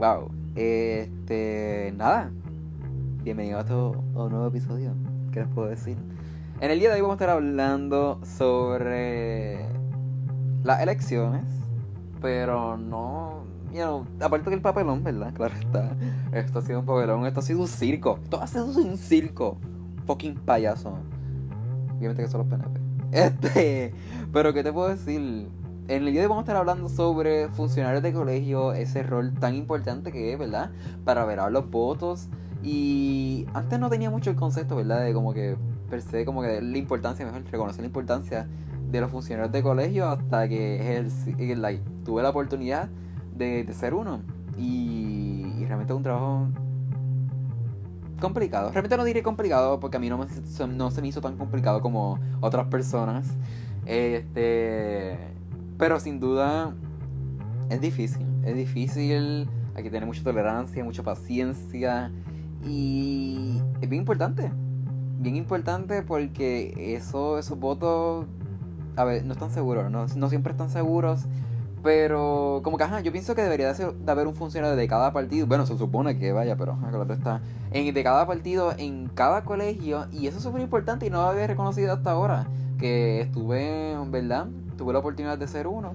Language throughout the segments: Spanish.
Wow, este, nada, bienvenido a, todo, un nuevo episodio. ¿Qué les puedo decir? En el día de hoy vamos a estar hablando sobre las elecciones, pero no, you know, aparte que el papelón, ¿verdad? Claro está. Esto ha sido un papelón, esto ha sido un circo. Esto ha sido un circo. Fucking payaso. Obviamente que son los PNP. Este, pero ¿qué te puedo decir? En el día de vamos a estar hablando sobre funcionarios de colegio, ese rol tan importante que es, ¿verdad? Para ver a los votos. Y antes no tenía mucho el concepto, ¿verdad? De como que, per se, como que la importancia, mejor reconocer la importancia de los funcionarios de colegio hasta que el, tuve la oportunidad de, ser uno. Y, realmente es un trabajo complicado. Realmente no diré complicado porque a mí no, no se me hizo tan complicado como otras personas. Este, pero sin duda es difícil. Es difícil. Hay que tener mucha tolerancia, mucha paciencia. Y es bien importante. Bien importante porque eso, esos votos, a ver, no están seguros, no, no siempre están seguros. Pero, como que, ajá, yo pienso que debería de, ser, de, haber un funcionario de cada partido. Bueno, se supone que vaya, pero claro está. En, de cada partido, en cada colegio. Y eso es súper importante y no lo había reconocido hasta ahora. Que estuve, ¿verdad? Tuve la oportunidad de ser uno.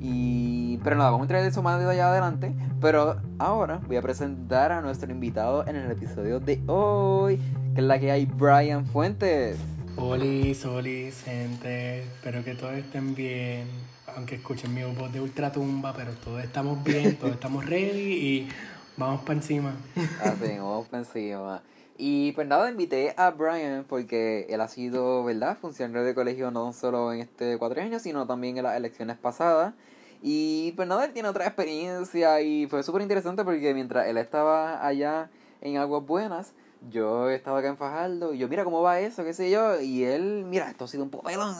Y. Pero nada, vamos a entrar de eso más de allá adelante. Pero ahora voy a presentar a nuestro invitado en el episodio de hoy. Que es la que hay Brian Fuentes. Hola, solis, gente. Espero que todos estén bien aunque escuchen mi voz de ultratumba, pero todos estamos bien, todos estamos ready y vamos para encima. Así, vamos para encima. Y pues nada, invité a Brian porque él ha sido, ¿verdad?, funcionario de colegio no solo en este cuatrienio, sino también en las elecciones pasadas. Y pues nada, él tiene otra experiencia y fue súper interesante porque mientras él estaba allá en Aguas Buenas, yo estaba acá en Fajardo y yo, mira cómo va eso, qué sé yo. Y él, mira, esto ha sido un papelón.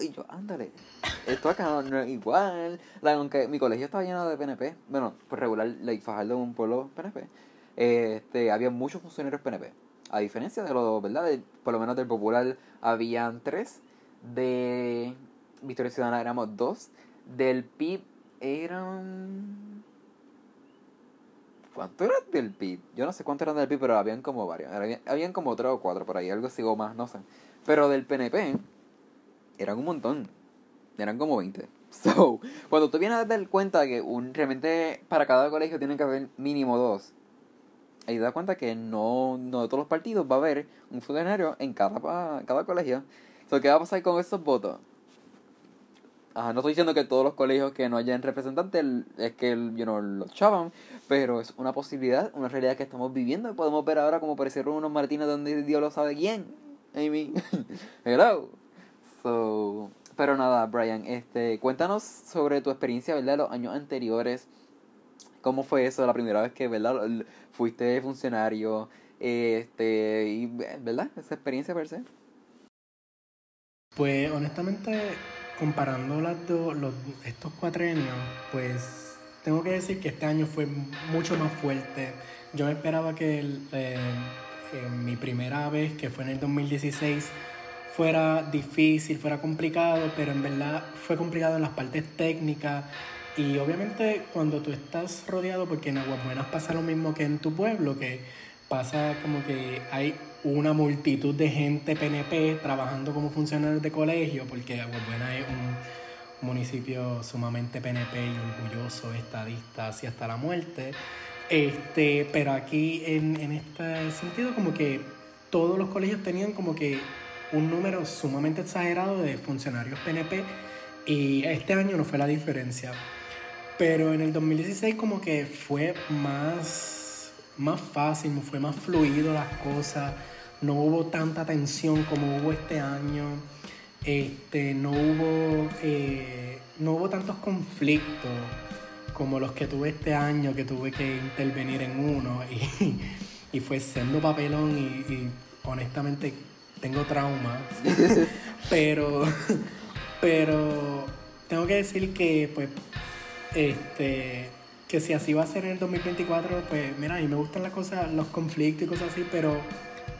Y yo, ándale, esto acá no, es igual. aunque mi colegio estaba lleno de PNP, bueno, pues regular, like, Fajardo es un pueblo PNP. Este, había muchos funcionarios PNP. A diferencia de lo, ¿verdad? por lo menos del Popular habían tres. De Victoria Ciudadana éramos dos. Del PIB eran ¿Cuánto eran del PIB? Yo no sé cuánto eran del PIB, pero habían como varios. Habían, como tres o cuatro por ahí, algo sigo más, no sé. Pero del PNP eran un montón. Eran como 20. So, cuando tú vienes a dar cuenta que un, realmente para cada colegio tienen que haber mínimo dos, ahí te das cuenta que no, no de todos los partidos va a haber un funcionario en cada, cada colegio. So, ¿Qué va a pasar con esos votos? Ajá, no estoy diciendo que todos los colegios que no hayan representantes es que you know, los chavan, pero es una posibilidad, una realidad que estamos viviendo y podemos ver ahora como aparecieron unos Martínez donde Dios lo sabe quién. Amy. Hello. So, pero nada, Brian, este, cuéntanos sobre tu experiencia, ¿verdad? Los años anteriores. ¿Cómo fue eso la primera vez que, ¿verdad? Fuiste funcionario, este, y, ¿verdad? Esa experiencia per se. Pues honestamente comparando las los, estos cuatrenios, pues tengo que decir que este año fue mucho más fuerte. Yo esperaba que eh, mi primera vez, que fue en el 2016, fuera difícil, fuera complicado, pero en verdad fue complicado en las partes técnicas. Y obviamente cuando tú estás rodeado, porque en Aguas Buenas pasa lo mismo que en tu pueblo, que pasa como que hay una multitud de gente PNP trabajando como funcionarios de colegio, porque Aguabuena es un municipio sumamente PNP y orgulloso, estadista, así hasta la muerte. Este, pero aquí en, en este sentido, como que todos los colegios tenían como que un número sumamente exagerado de funcionarios PNP y este año no fue la diferencia. Pero en el 2016 como que fue más más fácil, fue más fluido las cosas, no hubo tanta tensión como hubo este año, este, no, hubo, eh, no hubo tantos conflictos como los que tuve este año, que tuve que intervenir en uno y, y fue siendo papelón y, honestamente tengo traumas, pero, pero tengo que decir que pues este que si así va a ser en el 2024, pues mira, a mí me gustan las cosas, los conflictos y cosas así, pero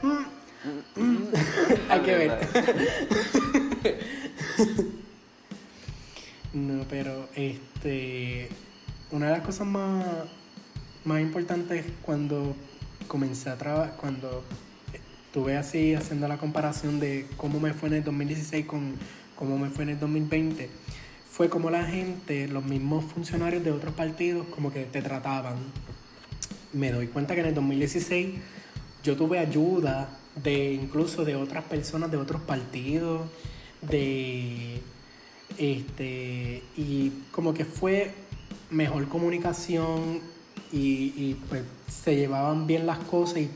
mm, mm, hay que ver. pero este una de las cosas más, más importantes cuando comencé a trabajar, cuando estuve así haciendo la comparación de cómo me fue en el 2016 con cómo me fue en el 2020, fue como la gente, los mismos funcionarios de otros partidos, como que te trataban. Me doy cuenta que en el 2016 yo tuve ayuda de incluso de otras personas de otros partidos, de este y como que fue mejor comunicación y, pues se llevaban bien las cosas y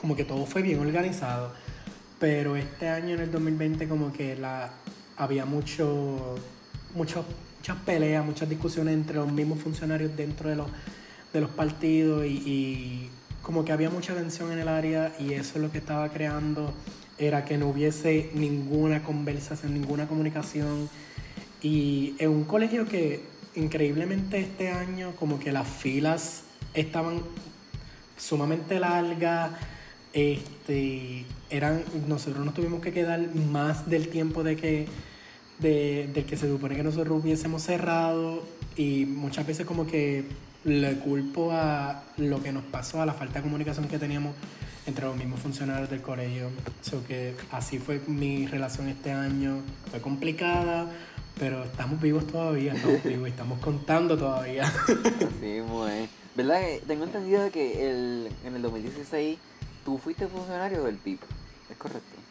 como que todo fue bien organizado. Pero este año en el 2020 como que la había mucho, muchas peleas, muchas discusiones entre los mismos funcionarios dentro de los, de los partidos y, y como que había mucha tensión en el área y eso es lo que estaba creando era que no hubiese ninguna conversación, ninguna comunicación. Y en un colegio que increíblemente este año como que las filas estaban sumamente largas, este, eran, nosotros nos tuvimos que quedar más del tiempo de que, de, del que se supone que nosotros hubiésemos cerrado y muchas veces como que le culpo a lo que nos pasó, a la falta de comunicación que teníamos entre los mismos funcionarios del colegio. So que así fue mi relación este año. Fue complicada, pero estamos vivos todavía, estamos vivos y estamos contando todavía. Sí, muy. ¿Verdad? que Tengo entendido que el, en el 2016 tú fuiste funcionario del PIB. ¿Es correcto?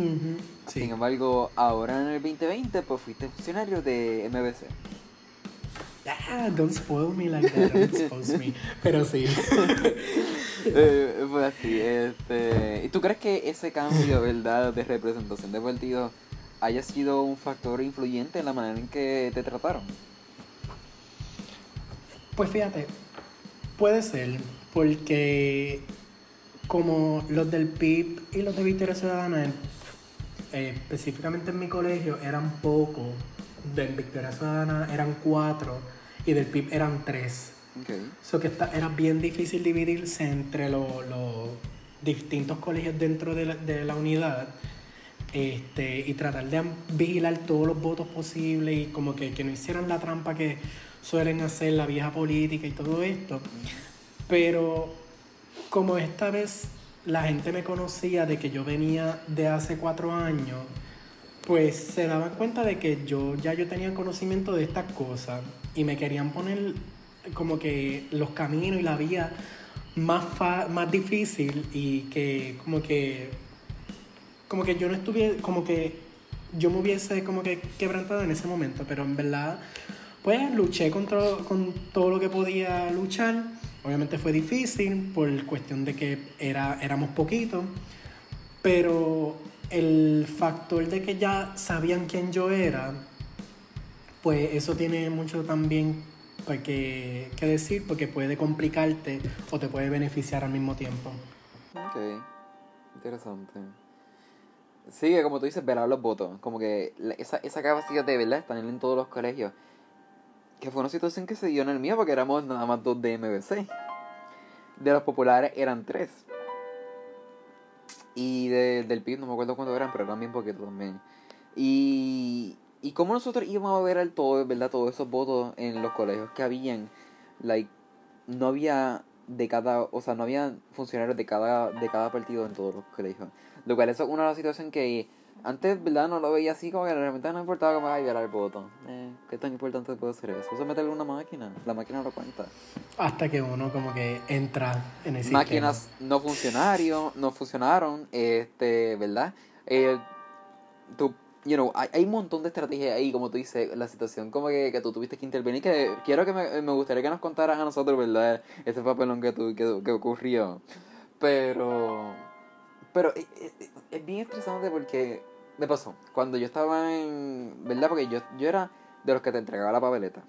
Sin Sí. embargo, ahora en el 2020 pues fuiste funcionario de MBC. Ah, don't spoil me like that, don't expose me. Pero sí. Eh, pues así, este... ¿Y tú crees que ese cambio, verdad, de representación de partido haya sido un factor influyente en la manera en que te trataron? Pues fíjate, puede ser, porque como los del PIB y los de Victoria Ciudadana, eh, específicamente en mi colegio, eran pocos. Del Victoria Ciudadana eran cuatro y del PIB eran tres. Ok. So que está, era bien difícil dividirse entre lo- los distintos colegios dentro de la, de la unidad este, y tratar de vigilar todos los votos posibles y como que, que no hicieran la trampa que suelen hacer la vieja política y todo esto. Pero como esta vez la gente me conocía de que yo venía de hace cuatro años, pues se daban cuenta de que yo ya yo tenía conocimiento de estas cosas y me querían poner como que los caminos y la vía más fa- más difícil y que como que como que yo no estuviera como que yo me hubiese como que quebrantado en ese momento pero en verdad pues luché contra, con todo lo que podía luchar obviamente fue difícil por cuestión de que era éramos poquitos pero el factor de que ya sabían quién yo era, pues eso tiene mucho también pues, que, que decir porque puede complicarte o te puede beneficiar al mismo tiempo. Ok, interesante. Sí, como tú dices, velar los votos. Como que esa, esa capacidad de verdad está en todos los colegios. Que fue una situación que se dio en el mío porque éramos nada más dos de MBC. De los populares eran tres. Y de- del PIB no me acuerdo cuántos eran, pero eran bien poquitos también. Y, y cómo nosotros íbamos a ver el todo, ¿verdad? Todos esos votos en los colegios que habían. Like, no había de cada, o sea, no había funcionarios de cada, de cada partido en todos los colegios. Lo cual eso es una situación que antes, ¿verdad? No lo veía así, como que realmente no importaba como ay, violar el voto. Eh, ¿Qué tan importante puede ser eso? Eso es meterle una máquina, la máquina lo cuenta. Hasta que uno como que entra en el Máquinas no funcionaron, no funcionaron, este, ¿verdad? Eh, tú, you know, hay, hay un montón de estrategias ahí, como tú dices, la situación como que, que tú tuviste que intervenir, que quiero que me, me gustaría que nos contaras a nosotros, ¿verdad? Ese papelón que, tú, que, que ocurrió. Pero, pero es, es- es bien estresante porque me pasó, cuando yo estaba en, ¿verdad? Porque yo, yo era de los que te entregaba la papeleta.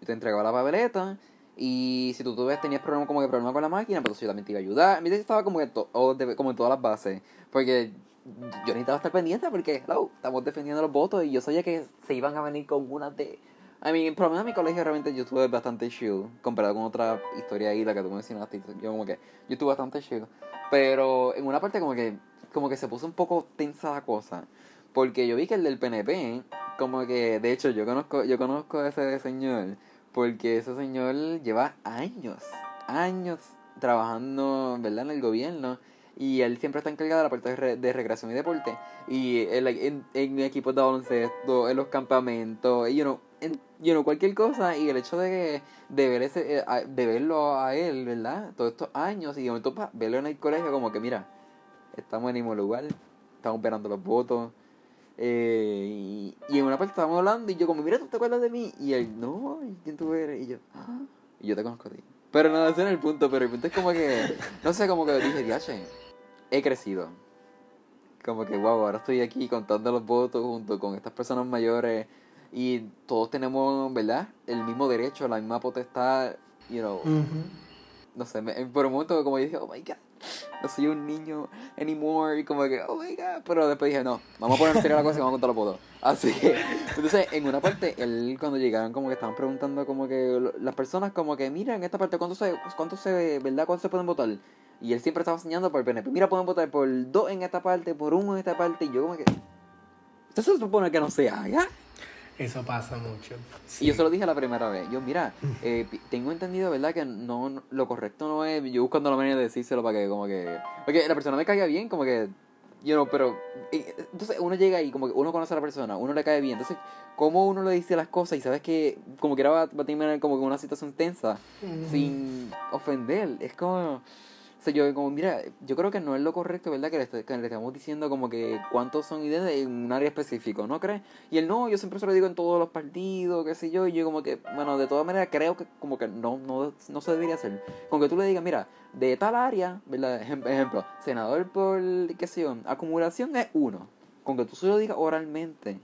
Yo te entregaba la papeleta y si tú tuves, tenías problemas como que problema con la máquina, pues yo también te iba a ayudar. Mi estaba como, o de- como en todas las bases. Porque yo necesitaba estar pendiente porque, hello, estamos defendiendo los votos y yo sabía que se iban a venir con unas de... I mean, por lo menos en mi colegio realmente yo estuve bastante chill comparado con otra historia ahí, la que tú mencionaste. Yo como que, yo estuve bastante chill. Pero en una parte como que, como que se puso un poco tensa la cosa. Porque yo vi que el del PNP, como que, de hecho, yo conozco, yo conozco a ese señor, porque ese señor lleva años, años trabajando, ¿verdad?, en el gobierno. Y él siempre está encargado de la parte de, de recreación y deporte. Y él, en, en equipos de baloncesto, en los campamentos, y you know, en, you know, cualquier cosa. Y el hecho de, de, ver ese, eh, de verlo a él, ¿verdad? Todos estos años, y de momento pa, verlo en el colegio, como que mira, estamos en el mismo lugar, estamos esperando los votos. Eh, y, y, en una parte estábamos hablando y yo como, mira, ¿tú te acuerdas de mí? Y él, no, ¿quién tú eres? Y yo, ah, y yo te conozco a ti. Pero no, ese no es el punto, pero el punto es como que, no sé, como que dije, diache, he crecido. Como que, wow, ahora estoy aquí contando los votos junto con estas personas mayores y todos tenemos, ¿verdad? El mismo derecho, la misma potestad, you know. Ujú. No sé, me, por un momento como yo dije, oh my god, no soy un niño anymore, y como que, oh my god, pero después dije, no, vamos a poner serio la cosa y vamos a contar los votos. Así que, entonces, en una parte, él cuando llegaron como que estaban preguntando como que las personas como que, mira, en esta parte, ¿cuánto se, cuánto se, verdad, cuánto se pueden votar? Y él siempre estaba señalando por el PNP, mira, pueden votar por dos en esta parte, por uno en esta parte, y yo como que, ¿esto se supone que no se haga? Eso pasa mucho. Y yo se lo dije la primera vez. Yo, mira, eh, tengo entendido, ¿verdad? Que no, no- lo correcto no es. Yo buscando la manera de decírselo para que, como que. Porque la persona me caiga bien, como que. You know, pero. eh, Entonces uno llega ahí, como que uno conoce a la persona, uno le cae bien. Entonces, ¿cómo uno le dice las cosas y sabes que, como que va, va a terminar como que una situación tensa, sin ofender? Es como. Yo como, mira, yo creo que no es lo correcto, ¿verdad? Que le, estamos diciendo como que cuántos son ideas en un área específico, ¿no crees? Y él, no, yo siempre se lo digo en todos los partidos, qué sé yo, y yo como que, bueno, de todas maneras creo que como que no, no, no se debería hacer. Con que tú le digas, mira, de tal área, ¿verdad? Ejem- Ejemplo, senador por, qué sé yo, acumulación es uno. Con que tú se lo digas oralmente.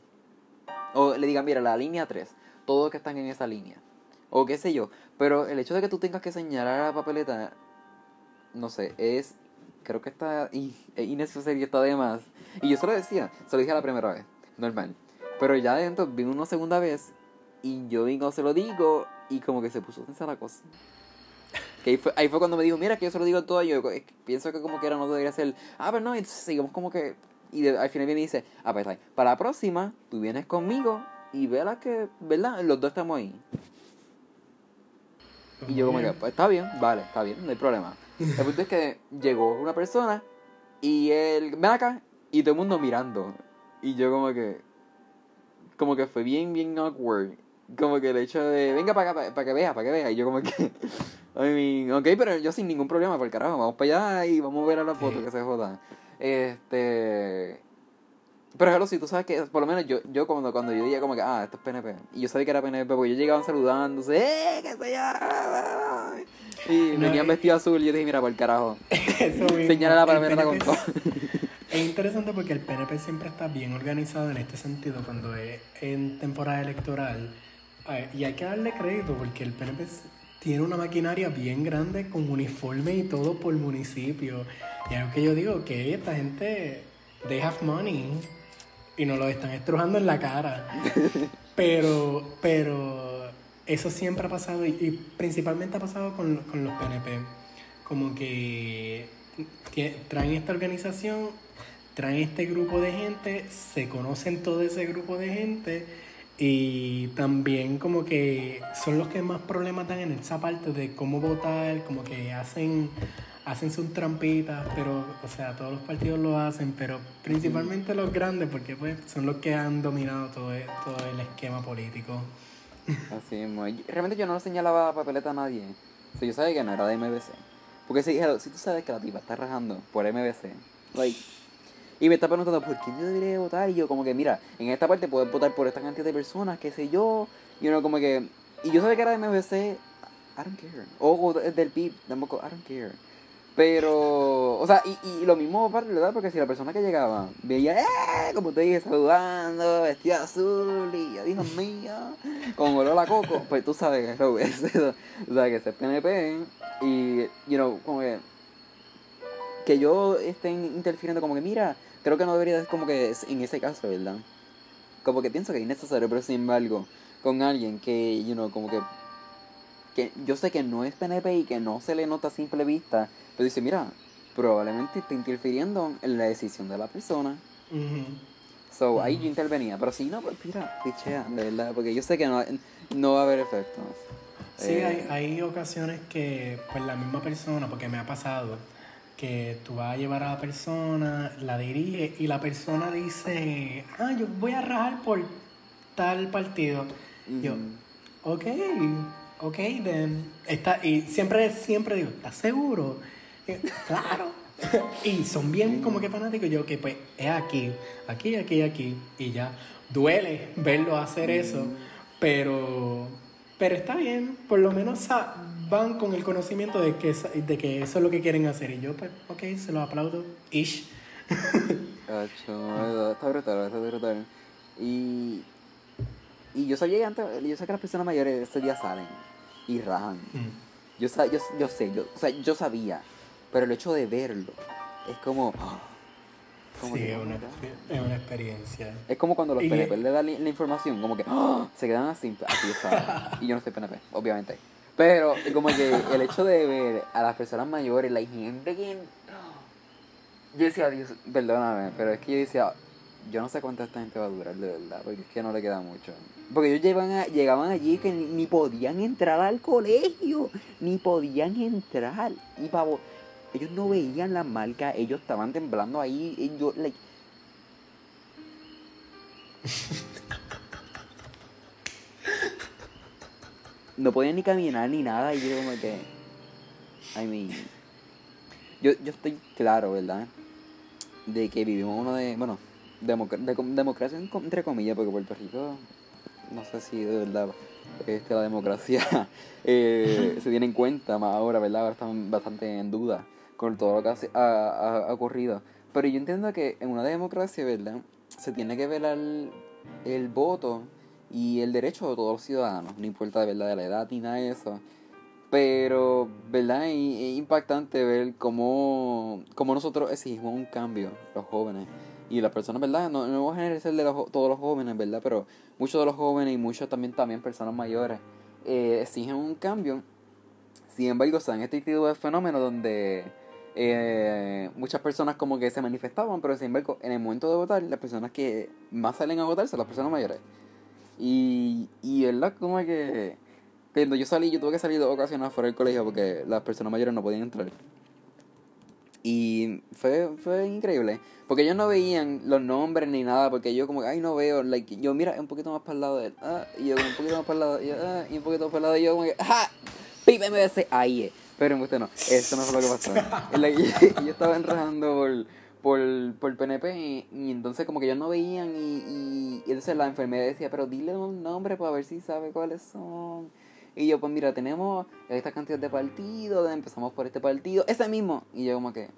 O le digas, mira, la línea 3, todos que están en esa línea. O qué sé yo. Pero el hecho de que tú tengas que señalar a la papeleta, no sé, es. Creo que está y- es innecesario de más. Y yo se lo decía, se lo dije la primera vez, normal. Pero ya dentro vino una segunda vez y yo vino, se lo digo y como que se puso tensa la cosa. Que ahí fue, ahí fue cuando me dijo, mira que yo se lo digo todo, yo que pienso que como que era no debería ser, ah, pero no, y seguimos como que, y de- al final viene y dice, ah, pues para la próxima, tú vienes conmigo y vela que, ¿verdad? Los dos estamos ahí. Y yo como que, pues está bien, vale, está bien, no hay problema. El punto es que llegó una persona y él, ven acá, y todo el mundo mirando. Y yo como que, como que fue bien, bien awkward. Como que el hecho de, venga para acá, para que vea, para que vea. Y yo como que, I mean, ok, pero yo sin ningún problema, por el carajo, vamos para allá y vamos a ver a la foto que se joda. Este... Pero hello, si tú sabes que, por lo menos yo, yo cuando, cuando yo dije como que, ah, esto es PNP. Y yo sabía que era PNP porque ellos llegaban saludándose, ¡eh, qué yo! Y No, venían vestidos azul y yo dije, mira, por el carajo. Eso mismo. Señala la El palabra con todo. Es interesante porque el PNP siempre está bien organizado en este sentido cuando es en temporada electoral. Eh, Y hay que darle crédito porque el PNP tiene una maquinaria bien grande con uniforme y todo por municipio. Y algo que yo digo, que esta gente, they have money y nos lo están estrujando en la cara. Pero, pero eso siempre ha pasado y, y principalmente ha pasado con, con los PNP. Como que traen esta organización, traen este grupo de gente, se conocen todo ese grupo de gente y también como que son los que más problemas dan en esa parte de cómo votar, como que hacen hacen sus trampitas, pero o sea, todos los partidos lo hacen, pero principalmente los grandes porque pues son los que han dominado todo, e- todo el esquema político. Así mismo. Realmente yo no le señalaba la papeleta a nadie. O sea, yo sabía que no era de MBC. Porque si, si tú sabes que la tipa está rajando por MBC, like, y me está preguntando por quién yo debería votar, y yo como que, mira, en esta parte puedes votar por esta cantidad de personas, qué sé yo, y uno como que, y yo sabía que era de MBC, I don't care. O, o de- del PIB, tampoco, I don't care. Pero, o sea, y, y lo mismo, ¿verdad? Porque si la persona que llegaba veía, ¡eh! Como te dije, saludando, vestida azul, y yo, Dios mío, con olor a coco, pues tú sabes que es lo es eso. O sea, que es PNP, y, you know, como que, que yo estén interfiriendo, como que, mira, creo que no debería ser como que en ese caso, ¿verdad? Como que pienso que es innecesario, pero sin embargo, con alguien que, you know, como que que yo sé que no es PNP y que no se le nota a simple vista, pero dice, mira, probablemente está interfiriendo en la decisión de la persona. Ujú. So, ahí yo intervenía. Pero si no, pues mira, pichea, de verdad. Porque yo sé que no, no va a haber efecto. Sí, Eh, hay, hay ocasiones que pues la misma persona, porque me ha pasado, que tú vas a llevar a la persona, la dirige y la persona dice, ah, yo voy a rajar por tal partido. Yo, Ujú. ok, ok, then. Está, y siempre, siempre digo, ¿estás seguro? Y, claro. y son bien como que fanáticos. Yo, que pues es aquí, aquí, aquí, aquí. Y ya duele verlo hacer eso, pero, pero está bien. Por lo menos van con el conocimiento de que, de que eso es lo que quieren hacer. Y yo, pues, ok, se los aplaudo. Ish. Está brutal, está brutal. Y, y yo sabía antes, yo sé que las personas mayores ese día salen y rajan. Mm. Yo, yo, yo sé, yo, o sea, yo sabía, pero el hecho de verlo es como... como Sí, es oh una, God. es una experiencia. Es como cuando los Y- PNP le dan la la información, como que ¡ah! se quedan así, así está. Y yo no soy PNP, obviamente. Pero como que el hecho de ver a las personas mayores, la gente que... Yo decía, Dios, perdóname, pero es que yo decía, yo no sé cuánta esta gente va a durar de verdad, porque es que no le queda mucho. Porque ellos llevan a- llegaban allí que ni, podían entrar al colegio, ni podían entrar. Y pavo, ellos no veían la marca, ellos estaban temblando ahí, yo, like, no podían ni caminar ni nada y yo como que I mean yo, yo estoy claro verdad de que vivimos uno de bueno democ- democracia entre comillas porque Puerto Rico no sé si de verdad este, la democracia eh, se tiene en cuenta más ahora verdad ahora están bastante en duda con todo lo que ha, ocurrido pero yo entiendo que en una democracia verdad se tiene que velar el voto y el derecho de todos los ciudadanos, no importa verdad de la edad ni nada de eso. Pero, ¿verdad? Es impactante ver cómo, cómo nosotros exigimos un cambio, los jóvenes. Y las personas, ¿verdad? No, no voy a generalizar de todos los jóvenes, ¿verdad? Pero muchos de los jóvenes y muchos también, también personas mayores eh, exigen un cambio. Sin embargo, se han este tipo de fenómenos donde eh, muchas personas como que se manifestaban, pero sin embargo, en el momento de votar, las personas que más salen a votar son las personas mayores. Y, y verdad, como que cuando yo salí, yo tuve que salir dos ocasiones fuera del colegio porque las personas mayores no podían entrar. Y fue, fue increíble. Porque ellos no veían los nombres ni nada, porque yo como ay, no veo, like, yo mira un poquito más para el lado de él, ah, y yo un poquito más para el lado, y yo, ah, y un poquito más para el lado, y yo como que, ¡ja! ¡Pip MBC! Ahí es. Pero usted no, eso no fue lo que pasó. Yo estaba enrajando por, por, por PNP y, entonces como que ellos no veían y, y, y entonces la enfermera decía, pero dile un nombre para ver si sabe cuáles son. Y yo, pues mira, tenemos esta cantidad de partidos, empezamos por este partido, ese mismo. Y yo como que...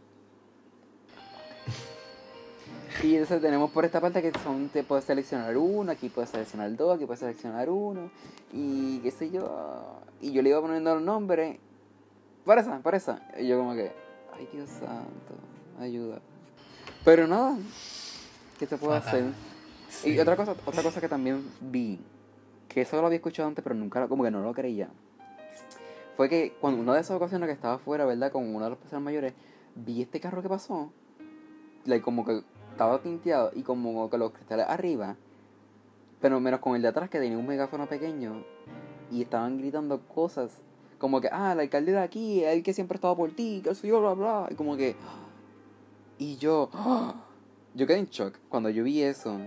Y entonces tenemos por esta parte que son, te puedes seleccionar uno, aquí puedes seleccionar dos, aquí puedes seleccionar uno, y qué sé yo. Y yo le iba poniendo los nombres, para esa, para esa. Y yo como que, ay Dios santo, ayuda. Pero nada, ¿qué se puede hacer? Sí. Y otra cosa, otra cosa que también vi, que eso lo había escuchado antes, pero nunca, como que no lo creía, fue que cuando una de esas ocasiones que estaba afuera, ¿verdad? Con una de las personas mayores, vi este carro que pasó, like, como que estaba tinteado y como que los cristales arriba, pero menos con el de atrás que tenía un megáfono pequeño y estaban gritando cosas como que, ah, el alcalde de aquí, el que siempre ha estado por ti, que soy yo, bla, bla, y como que, y yo, yo quedé en shock cuando yo vi eso,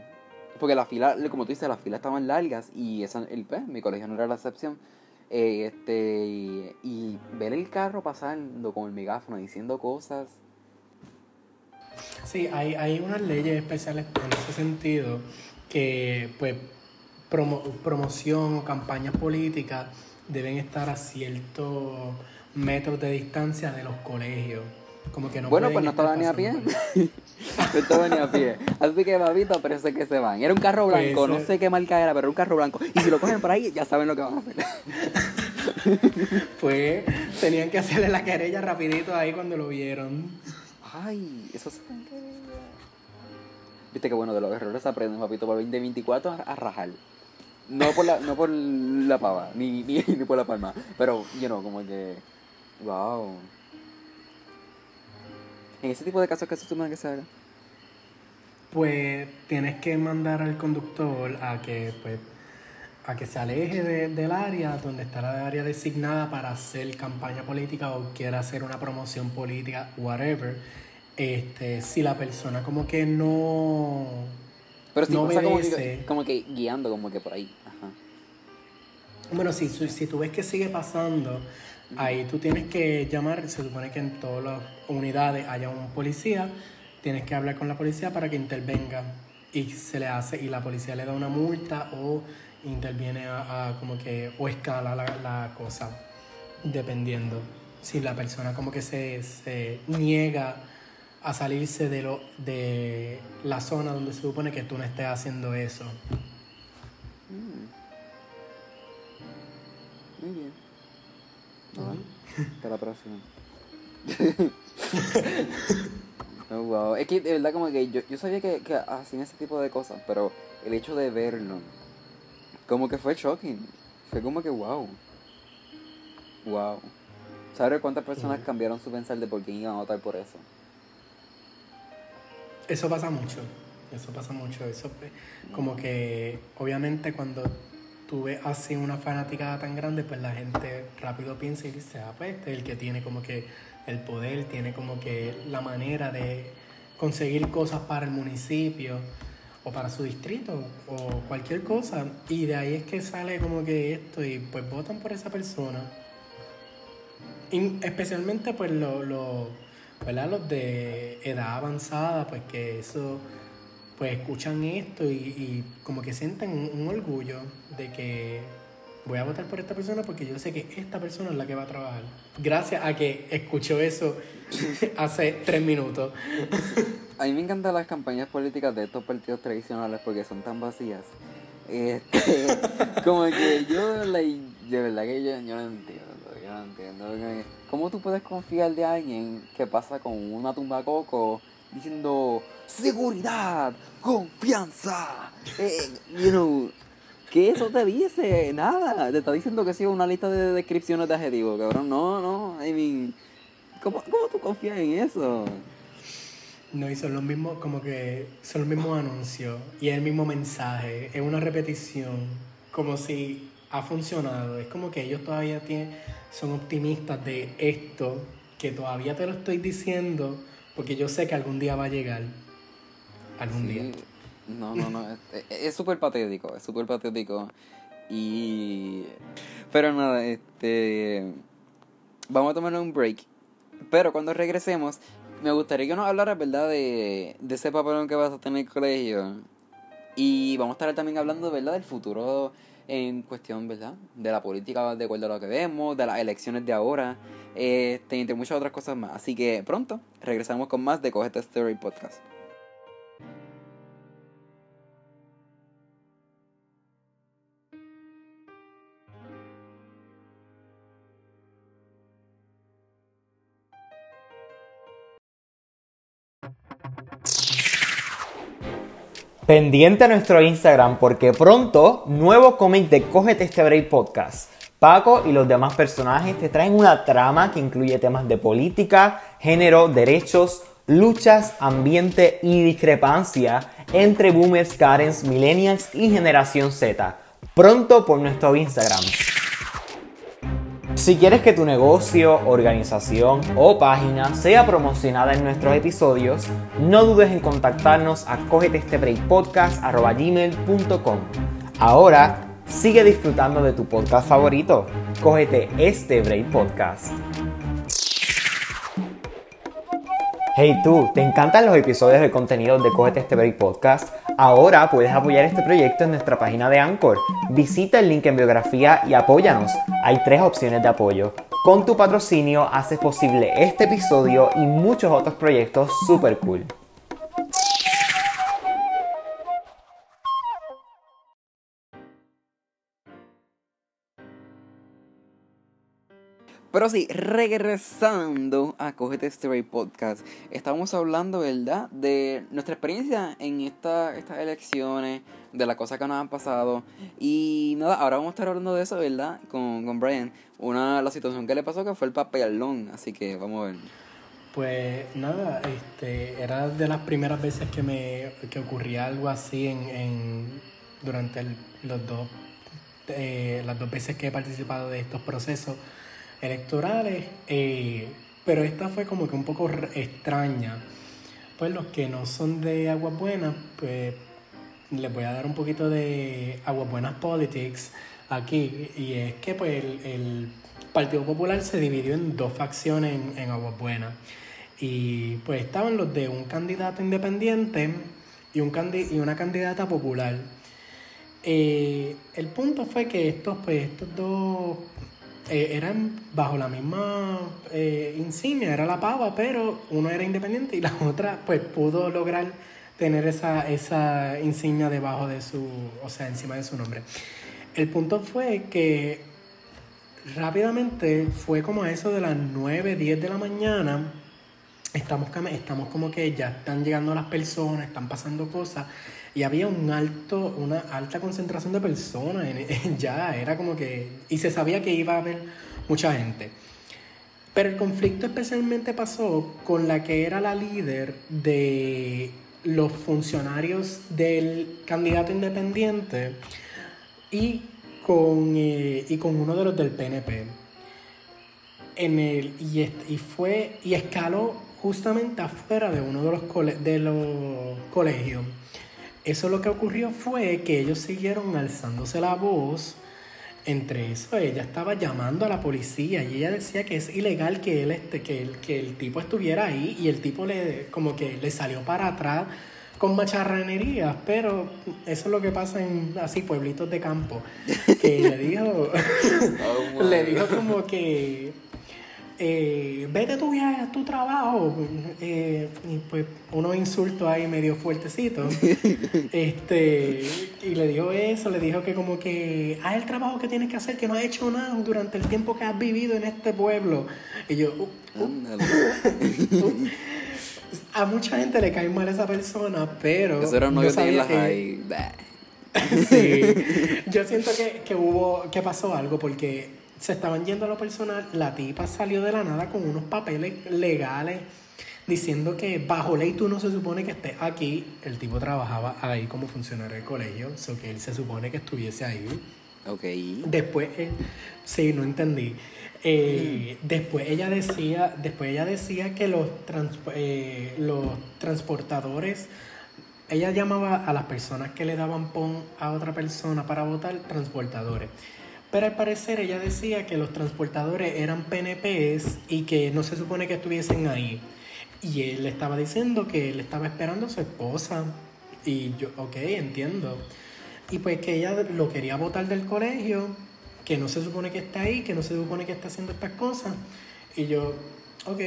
porque la fila, como tú dices, las filas estaban largas y esa, el, pues, mi colegio no era la excepción. Eh, este y, y ver el carro pasando con el megáfono diciendo cosas Sí, hay, hay unas leyes especiales en ese sentido que, pues, promo- promoción o campañas políticas deben estar a ciertos metros de distancia de los colegios. Como que no bueno pues no estaba ni a pie estaba ni a pie. Así que babito parece que se van. Era un carro Pues, blanco no eh. sé qué marca era pero era un carro blanco. Y si lo cogen por ahí ya saben lo que van a hacer. Pues tenían que hacerle la querella rapidito ahí cuando lo vieron. ay eso se viste que bueno de los errores aprenden papito por 2024 a, a rajar. No por la no por la pava ni, ni, ni por la palma. Pero you know como que wow en ese tipo de casos que se supone que se haga pues tienes que mandar al conductor a que pues a que se aleje del área donde está la área designada para hacer campaña política o quiera hacer una promoción política, whatever. Este, si la persona como que no pero si no pasa como que, como que guiando como que por ahí. Ajá. Bueno, si, si tú ves que sigue pasando, ahí tú tienes que llamar, se supone que en todas las unidades haya un policía, tienes que hablar con la policía para que intervenga y se le hace y la policía le da una multa o interviene a, como que o escala la, la, cosa dependiendo si la persona como que se, se niega a salirse de, lo, de la zona donde se supone que tú no estés haciendo eso. Mm. Muy bien. Hasta la próxima. oh, wow. Es que de verdad como que yo, yo sabía que, que hacían ese tipo de cosas, pero el hecho de verlo, como que fue shocking. Fue como que wow. Wow. ¿Sabes cuántas personas cambiaron su pensar de por qué iban a votar por eso? Eso pasa mucho, eso pasa mucho, eso como que obviamente cuando tú ves así una fanaticada tan grande, pues la gente rápido piensa y dice, ah, pues este es el que tiene como que el poder, tiene como que la manera de conseguir cosas para el municipio o para su distrito o cualquier cosa. Y de ahí es que sale como que esto y pues votan por esa persona. Especialmente pues lo, lo ¿verdad? Los de edad avanzada, pues que eso, pues escuchan esto y, como que sienten un, orgullo de que voy a votar por esta persona porque yo sé que esta persona es la que va a trabajar. Gracias a que escuchó eso hace tres minutos. a mí me encantan las campañas políticas de estos partidos tradicionales porque son tan vacías. Este, como que yo, de verdad que yo, yo no entiendo, yo no entiendo. ¿Cómo tú puedes confiar de alguien que pasa con una tumba coco diciendo seguridad, confianza? Eh, you know, ¿Qué eso te dice? Nada. Te está diciendo que siga una lista de descripciones de adjetivos, cabrón. No, no. I mean, ¿cómo, ¿cómo tú confías en eso? No, y son los mismos, como que son los mismos anuncios. Y es el mismo mensaje. Es una repetición. Como si ha funcionado. Es como que ellos todavía tienen son optimistas de esto, que todavía te lo estoy diciendo, porque yo sé que algún día va a llegar. Algún día. No, no, no. es súper patético, es súper patético. Y. Pero nada, este. Vamos a tomar un break. Pero cuando regresemos, me gustaría que nos hablaras, ¿verdad?, de, de ese papelón que vas a tener en el colegio. Y vamos a estar también hablando, ¿verdad?, del futuro en cuestión, ¿verdad? De la política de acuerdo a lo que vemos, de las elecciones de ahora, este, entre muchas otras cosas más. Así que pronto regresamos con más de Cogete Story Podcast. Pendiente a nuestro Instagram porque pronto, nuevo cómic de Cógete este Break Podcast. Paco y los demás personajes te traen una trama que incluye temas de política, género, derechos, luchas, ambiente y discrepancia entre boomers, Karens, millennials y generación Z. Pronto por nuestro Instagram. Si quieres que tu negocio, organización o página sea promocionada en nuestros episodios, no dudes en contactarnos a cogetestebreakpodcast.com. Ahora, sigue disfrutando de tu podcast favorito. Cógete este Podcast. Hey tú, ¿te encantan los episodios de contenido de Cógete este Break Podcast? Ahora puedes apoyar este proyecto en nuestra página de Anchor. Visita el link en biografía y apóyanos. Hay tres opciones de apoyo. Con tu patrocinio haces posible este episodio y muchos otros proyectos super cool. Pero sí, regresando a Cogete Story Podcast, estamos hablando, ¿verdad?, de nuestra experiencia en esta, estas elecciones, de las cosas que nos han pasado. Y nada, ahora vamos a estar hablando de eso, ¿verdad?, con, con Brian. Una, la situación que le pasó que fue el papelón, así que vamos a ver. Pues nada, este, era de las primeras veces que me que ocurría algo así en, en durante los dos eh, las dos veces que he participado de estos procesos electorales, eh, pero esta fue como que un poco extraña. Pues los que no son de Aguas Buenas, pues les voy a dar un poquito de Aguas Buenas Politics aquí, y es que pues el, el Partido Popular se dividió en dos facciones en, en Aguas Buenas. Y pues estaban los de un candidato independiente y, un y una candidata popular. Eh, el punto fue que estos, pues, estos dos eh, eran bajo la misma eh, insignia, era la pava, pero uno era independiente y la otra pues pudo lograr tener esa, esa insignia debajo de su, o sea, encima de su nombre. El punto fue que rápidamente fue como a eso de las 9, 10 de la mañana. Estamos, estamos como que ya están llegando las personas, están pasando cosas. Y había un alto, una alta concentración de personas. ya era como que. Y se sabía que iba a haber mucha gente. Pero el conflicto especialmente pasó con la que era la líder de los funcionarios del candidato independiente y con, eh, y con uno de los del PNP. En el, y fue y escaló justamente afuera de uno de los, cole- de los colegios. Eso lo que ocurrió fue que ellos siguieron alzándose la voz. Entre eso, ella estaba llamando a la policía y ella decía que es ilegal que él este, que el, que el tipo estuviera ahí y el tipo le como que le salió para atrás con macharranerías, pero eso es lo que pasa en así pueblitos de campo. Que le dijo, Oh, le dijo como que eh, vete tú ya a tu trabajo. Eh, y pues unos insultos ahí medio fuertecitos. este, y le dijo eso, le dijo que como que haz el trabajo que tienes que hacer, que no has hecho nada durante el tiempo que has vivido en este pueblo. Y yo, uh, Ándale. a mucha gente le cae mal esa persona, pero Eso era un novio de. Sí, yo siento que, que hubo, que pasó algo porque se estaban yendo a lo personal, la tipa salió de la nada con unos papeles legales diciendo que bajo ley tú no se supone que estés aquí. El tipo trabajaba ahí como funcionario del colegio, so que él se supone que estuviese ahí. Ok. Después, eh, sí, no entendí. Eh, Después ella decía, después ella decía que los, trans- eh, los transportadores, ella llamaba a las personas que le daban pon a otra persona para votar transportadores. Pero al parecer ella decía que los transportadores eran PNPs y que no se supone que estuviesen ahí. Y él le estaba diciendo que él estaba esperando a su esposa. Y yo, ok, entiendo. Y pues que ella lo quería votar del colegio, que no se supone que está ahí, que no se supone que está haciendo estas cosas. Y yo, ok,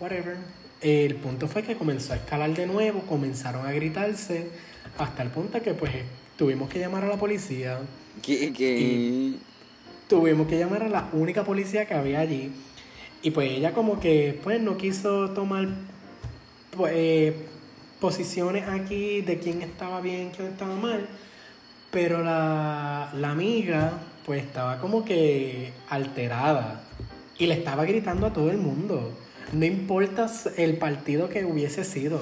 whatever. El punto fue que comenzó a escalar de nuevo, comenzaron a gritarse, hasta el punto que pues tuvimos que llamar a la policía, ¿Qué? qué? Tuvimos que llamar a la única policía que había allí. Y pues ella como que pues no quiso tomar pues, eh, posiciones aquí de quién estaba bien, quién estaba mal. Pero la, la amiga pues estaba como que alterada y le estaba gritando a todo el mundo. No importa el partido que hubiese sido.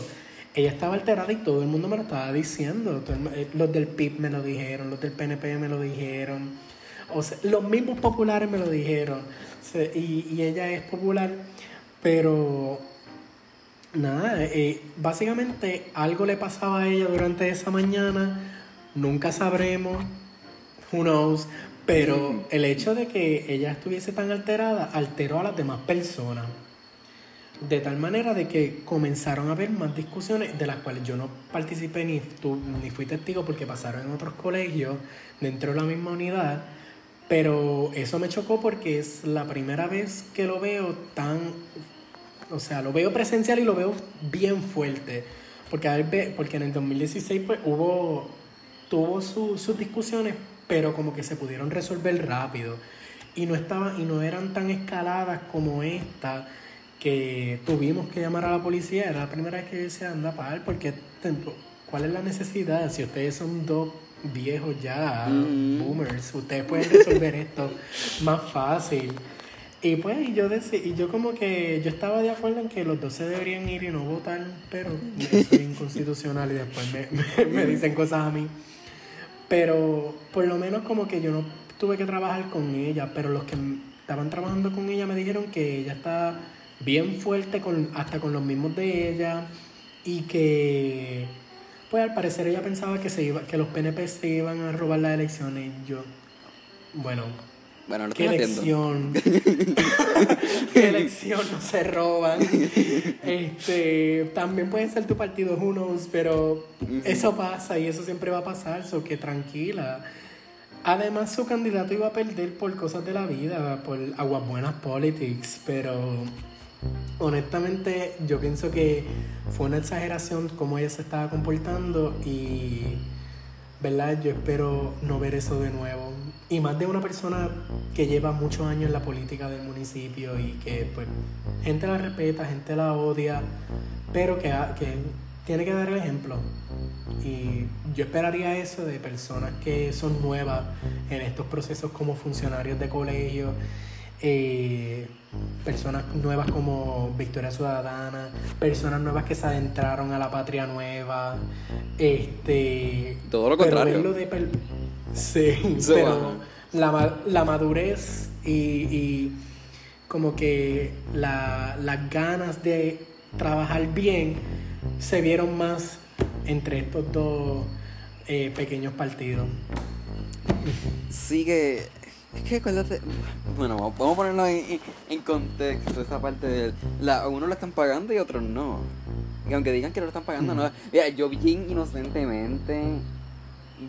Ella estaba alterada y todo el mundo me lo estaba diciendo. Eh, los del PIB me lo dijeron, los del PNP me lo dijeron. O sea, los mismos populares me lo dijeron. Y, y ella es popular, pero nada, eh, básicamente algo le pasaba a ella durante esa mañana. Nunca sabremos, who knows. Pero el hecho de que ella estuviese tan alterada alteró a las demás personas. De tal manera de que comenzaron a haber más discusiones de las cuales yo no participé ni, tu- ni fui testigo porque pasaron en otros colegios dentro de la misma unidad. Pero eso me chocó porque es la primera vez que lo veo tan... O sea, lo veo presencial y lo veo bien fuerte. Porque, porque en el 2016 pues hubo... Tuvo su- sus discusiones, pero como que se pudieron resolver rápido. Y no, estaban, y no eran tan escaladas como esta que tuvimos que llamar a la policía. Era la primera vez que se anda a pagar porque ¿cuál es la necesidad? Si ustedes son dos viejos ya, Mm. boomers, ustedes pueden resolver esto más fácil. Y pues yo decía, y yo como que yo estaba de acuerdo en que los dos se deberían ir y no votar, pero eso es inconstitucional y después me, me, me dicen cosas a mí. Pero por lo menos como que yo no tuve que trabajar con ella, pero los que estaban trabajando con ella me dijeron que ella está bien fuerte con, hasta con los mismos de ella y que pues al parecer ella pensaba que se iba que los PNP se iban a robar las elecciones y yo bueno Bueno, lo qué elección qué elección no se roban este también puede ser tu partido who knows pero eso pasa y eso siempre va a pasar so que tranquila. Además, su candidato iba a perder por cosas de la vida, por aguas buenas politics, pero honestamente yo pienso que fue una exageración cómo ella se estaba comportando y, ¿verdad? Yo espero no ver eso de nuevo. Y más de una persona que lleva muchos años en la política del municipio y que, pues, gente la respeta, gente la odia, pero que, que tiene que dar el ejemplo. Y yo esperaría eso de personas que son nuevas en estos procesos como funcionarios de colegio, eh, personas nuevas como Victoria Ciudadana, personas nuevas que se adentraron a la patria nueva, este... Todo lo contrario. de per- sí, So, pero la, la madurez y, y como que la- las ganas de trabajar bien se vieron más entre estos dos eh, pequeños partidos. Sí que. Es que acuérdate. Bueno, vamos a ponerlo en, contexto, esa parte de. La, uno lo están pagando y otros no. Y aunque digan que no lo están pagando, no. Mira, yo bien inocentemente.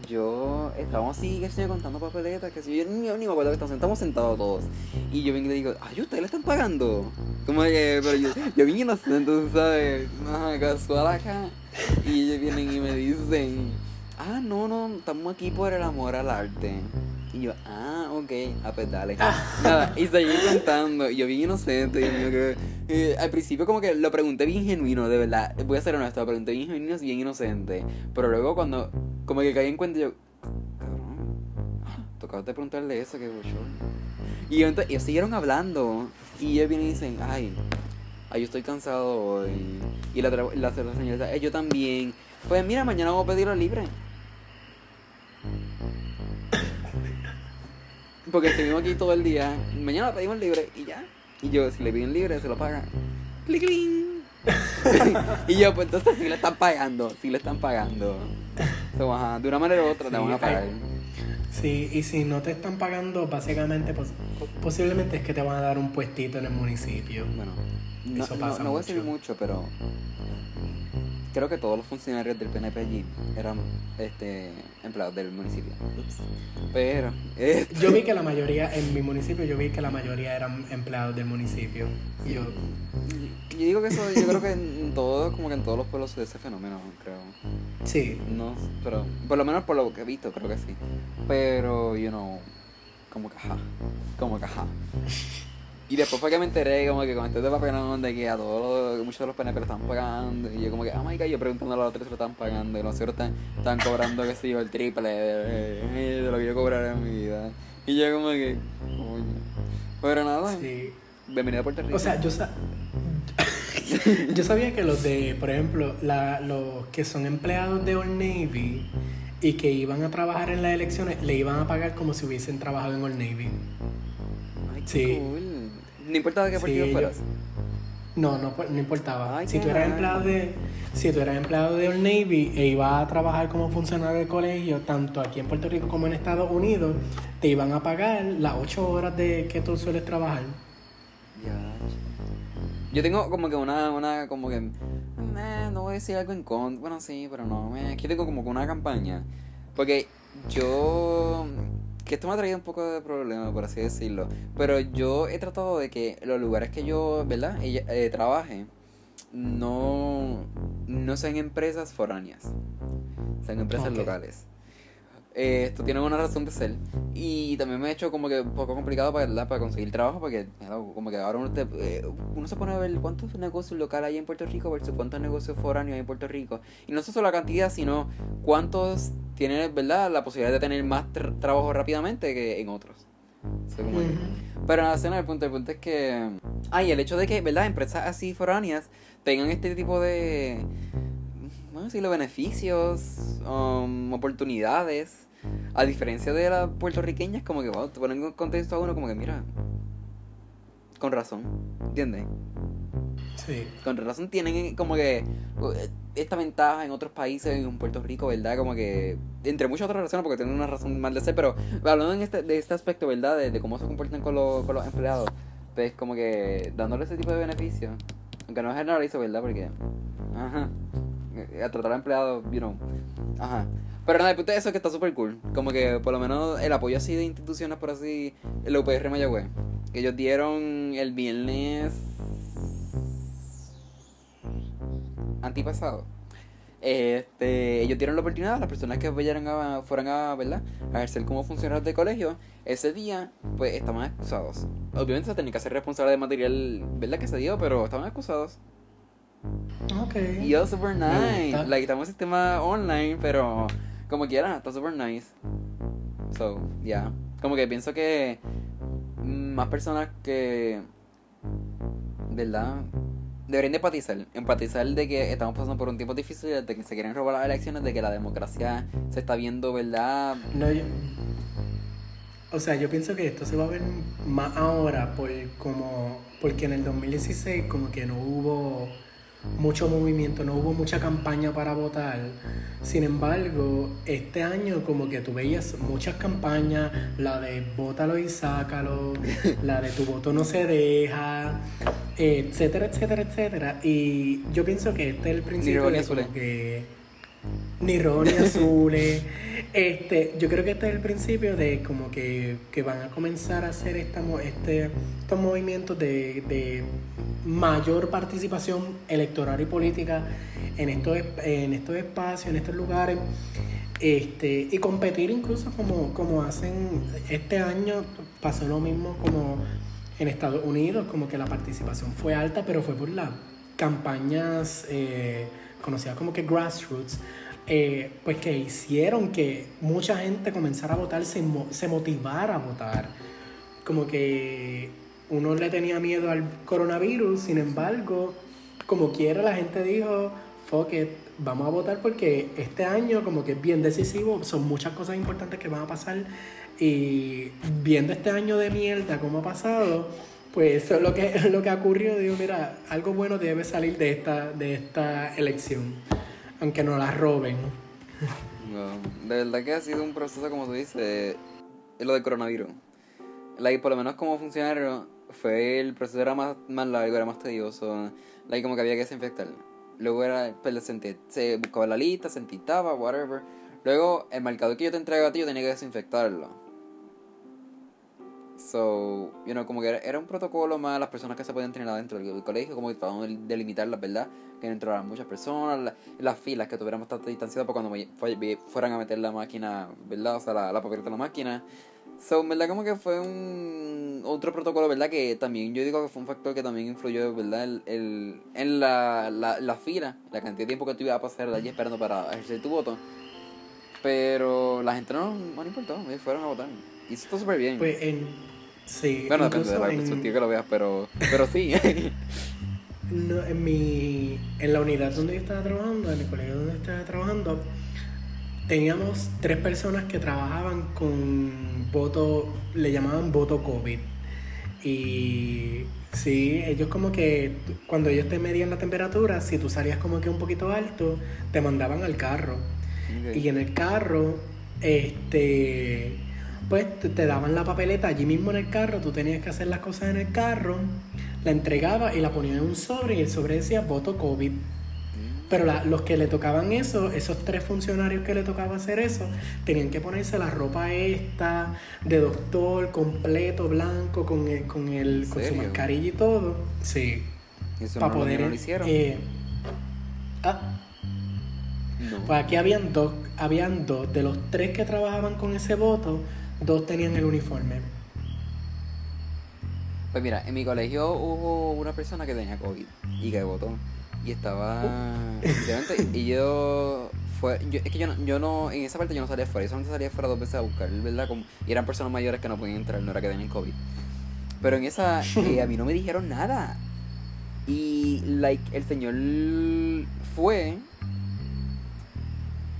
Yo estábamos así, que yo, contando papeletas, que si yo ni, ni me acuerdo que estamos, estamos sentados todos. Y yo vengo y le digo, ay, ¿ustedes le están pagando? Como que, pero yo, yo bien inocente, sabes, ajá, casual acá. Y ellos vienen y me dicen, ah, no, no, estamos aquí por el amor al arte. Y yo, ah, ok, ah, pues dale. Nada, y seguí contando, y yo bien inocente, y yo que, eh, al principio como que lo pregunté bien genuino, de verdad, voy a ser honesto, lo pregunté bien genuino bien inocente, pero luego cuando, como que caí en cuenta, yo, cabrón, tocaba de preguntarle eso, que bochorno. Y entonces, ellos siguieron hablando, y ellos vienen y dicen, ay, ay, yo estoy cansado hoy, y la, la, la señorita, "Eh, yo también, pues mira, mañana vamos a pedirlo libre. Porque estuvimos aquí todo el día. Mañana pedimos libre y ya. Y yo, si le piden libre, se lo pagan. Y yo, pues entonces sí le están pagando. Sí le están pagando. So, ajá, de una manera u otra te van a pagar. Sí, y si no te están pagando, básicamente, pues, posiblemente es que te van a dar un puestito en el municipio. Bueno, no, Eso no- pasa no voy a decir mucho. pero creo que todos los funcionarios del PNP allí eran este, empleados del municipio. Ups. Pero, este, Yo vi que la mayoría, en mi municipio, yo vi que la mayoría eran empleados del municipio. Y yo, yo digo que eso, yo creo que en todo, como que en todos los pueblos de ese fenómeno, creo. sí, No, pero por lo menos por lo que he visto, creo que sí. Pero, you know, como ajá, como ajá. Y después fue que me enteré como que con este de papelón de que a todos los, muchos de los PNP lo estaban pagando. Y yo como que, oh my god, yo preguntando a los otros si lo estaban pagando. Y los otros están, estaban cobrando, qué sé yo, el triple de, de lo que yo cobrara en mi vida. Y yo como que, coño. Pero nada, sí. bienvenido a Puerto Rico. O sea, yo, sa- yo sabía que los de, por ejemplo, la, los que son empleados de Old Navy y que iban a trabajar en las elecciones, le iban a pagar como si hubiesen trabajado en Old Navy. Ay, qué sí. cool. No importa de qué Sí, partido yo- fueras. No, no, pues, no importaba. Ay, si tú eras empleado de, si tú eras empleado de Old Navy e ibas a trabajar como funcionario de colegio, tanto aquí en Puerto Rico como en Estados Unidos, te iban a pagar las ocho horas de que tú sueles trabajar. Ya. Yo tengo como que una, una, como que, no voy a decir algo en contra, bueno sí, pero no, es que tengo como que una campaña, porque yo, que esto me ha traído un poco de problema, por así decirlo, pero yo he tratado de que los lugares que yo, ¿verdad?, eh, trabaje, no, no sean empresas foráneas, sean empresas locales. Eh, esto tiene una razón de ser. Y también me ha hecho como que un poco complicado para, ¿verdad? para conseguir trabajo porque como que ahora uno, te- eh, uno se pone a ver cuántos negocios locales hay en Puerto Rico versus cuántos negocios foráneos hay en Puerto Rico. Y no solo la cantidad, sino cuántos tienen ¿verdad? la posibilidad de tener más tra- trabajo rápidamente que en otros. So, como que-. Pero nada, no el punto. El punto es que. Ay, el hecho de que, ¿verdad? Empresas así foráneas tengan este tipo de. Vamos a decirlo, beneficios, um, oportunidades. A diferencia de las puertorriqueñas, como que, wow, te ponen en contexto a uno, como que, mira. Con razón, ¿entiendes? Sí. Con razón tienen como que uh, esta ventaja en otros países, en Puerto Rico, ¿verdad? Como que, entre muchas otras razones, porque tienen una razón mal de ser, pero hablando en este, de este aspecto, ¿verdad? De, de cómo se comportan con, los con los empleados, pues como que dándole ese tipo de beneficios, aunque no generalizo, ¿verdad? Porque, ajá, eh, a tratar a empleados, you know, ajá. Pero nada, el punto es eso que está súper cool. Como que por lo menos el apoyo así de instituciones, por así, el UPR Mayagüez, que ellos dieron el viernes antipasado. Este, ellos dieron la oportunidad a las personas que vayan a, fueran a, ¿verdad? a ejercer como funcionarios de colegio. Ese día, pues estaban excusados. Obviamente se tenían que hacer responsable del material, ¿verdad? Que se dio, pero estaban excusados. Ok. Y yo, super nice. Like, estamos en sistema online, pero como quiera, está super nice. So, yeah. Como que pienso que más personas que, ¿verdad? Deberían de empatizar. Empatizar de que estamos pasando por un tiempo difícil, de que se quieren robar las elecciones, de que la democracia se está viendo, ¿verdad? No, yo- o sea, yo pienso que esto se va a ver más ahora por como porque en el 2016 como que no hubo mucho movimiento, no hubo mucha campaña para votar. Sin embargo, este año como que tú veías muchas campañas, la de bótalo y sácalo, la de tu voto no se deja, etcétera, etcétera, etcétera. Y yo pienso que este es el principio de que ni rojo ni azules. Este, yo creo que este es el principio de como que, que van a comenzar a hacer esta, este, estos movimientos de, de mayor participación electoral y política en estos, en estos espacios, en estos lugares. Este, y competir incluso como, como hacen este año, pasó lo mismo como en Estados Unidos, como que la participación fue alta, pero fue por las campañas eh, conocidas como que grassroots, eh, pues que hicieron que mucha gente comenzara a votar, se, se motivara a votar. Como que uno le tenía miedo al coronavirus, sin embargo, como quiera la gente dijo, fuck it, vamos a votar porque este año como que es bien decisivo, son muchas cosas importantes que van a pasar y viendo este año de mierda como ha pasado, pues eso es lo que, lo que ha ocurrido, digo, mira, algo bueno debe salir de esta, de esta elección, aunque no la roben. No, de verdad que ha sido un proceso, como tú dices, es lo del coronavirus. Like, por lo menos como funcionario, fue el proceso era más, más largo, era más tedioso. Like, como que había que desinfectar. Luego era, pues, se, enti- se buscaba la lista, se entitaba, whatever. Luego, el marcador que yo te entrego a ti, yo tenía que desinfectarlo. So, you know, como que era, era un protocolo más las personas que se podían tener adentro del, colegio, como que tratamos de delimitarlas, ¿verdad? Que no entraran muchas personas, la- las filas que tuviéramos bastante distanciadas para cuando fueran a meter la máquina, ¿verdad? O sea, la, la papeleta en la máquina. So, verdad, como que fue un otro protocolo, ¿verdad? Que también yo digo que fue un factor que también influyó, ¿verdad? El, el- en la, la, la fila, la cantidad de tiempo que tú ibas a pasar allí esperando para ejercer tu voto. Pero la gente no, no importó, fueron a votar. Y eso está súper bien. Pues en... Sí, bueno, depende de la en- perspectiva que lo veas, pero, pero sí. No, en mi en la unidad donde yo estaba trabajando, en el colegio donde estaba trabajando, teníamos tres personas que trabajaban con voto, le llamaban voto COVID. Y sí, ellos como que cuando ellos te medían la temperatura, si tú salías como que un poquito alto, te mandaban al carro. Y en el carro, este, pues te, te daban la papeleta allí mismo en el carro, tú tenías que hacer las cosas en el carro, la entregabas y la ponían en un sobre y el sobre decía voto COVID. Pero la- los que le tocaban eso, esos tres funcionarios que le tocaba hacer eso, tenían que ponerse la ropa esta de doctor, completo, blanco, con, el, con, el, ¿En con su mascarilla y todo. Sí. Eso Para no, poder... lo hicieron. eh, ah, no. pues aquí habían dos, habían dos. De los tres que trabajaban con ese voto, dos tenían el uniforme. Pues mira, en mi colegio hubo una persona que tenía COVID y que votó. Y estaba. Literalmente, y yo fue, yo, es que yo no, yo no, en esa parte yo no salía afuera, yo solamente salía afuera dos veces a buscar, ¿verdad? Como, y eran personas mayores que no podían entrar, no era que tenían COVID. Pero en esa, eh, a mí no me dijeron nada. Y, like, el señor fue,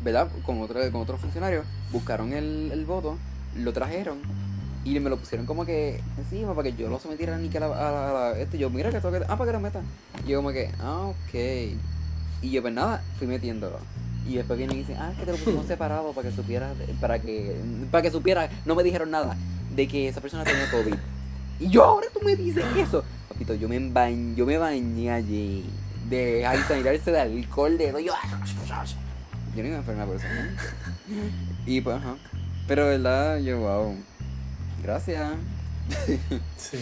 ¿verdad? Con otro, con otro funcionario, buscaron el, el voto, lo trajeron y me lo pusieron como que encima para que yo lo sometiera ni que a la, a la- a la- este, yo, mira que tengo que, ah, para que lo metan. Y yo como que, ah, ok. Y yo pues nada, fui metiéndolo. Y después vienen y dicen, ah, es que te lo pusimos separado para que supieras, para que, para que supiera, no me dijeron nada de que esa persona tenía COVID. Y yo ahora tú me dices eso. Papito, yo me bañé, yo me bañé allí de ay, sanirse de alcohol, de yo, yo no iba a enfermar por eso. ¿no? Y pues, ajá. Pero verdad, yo, wow. Gracias. Sí.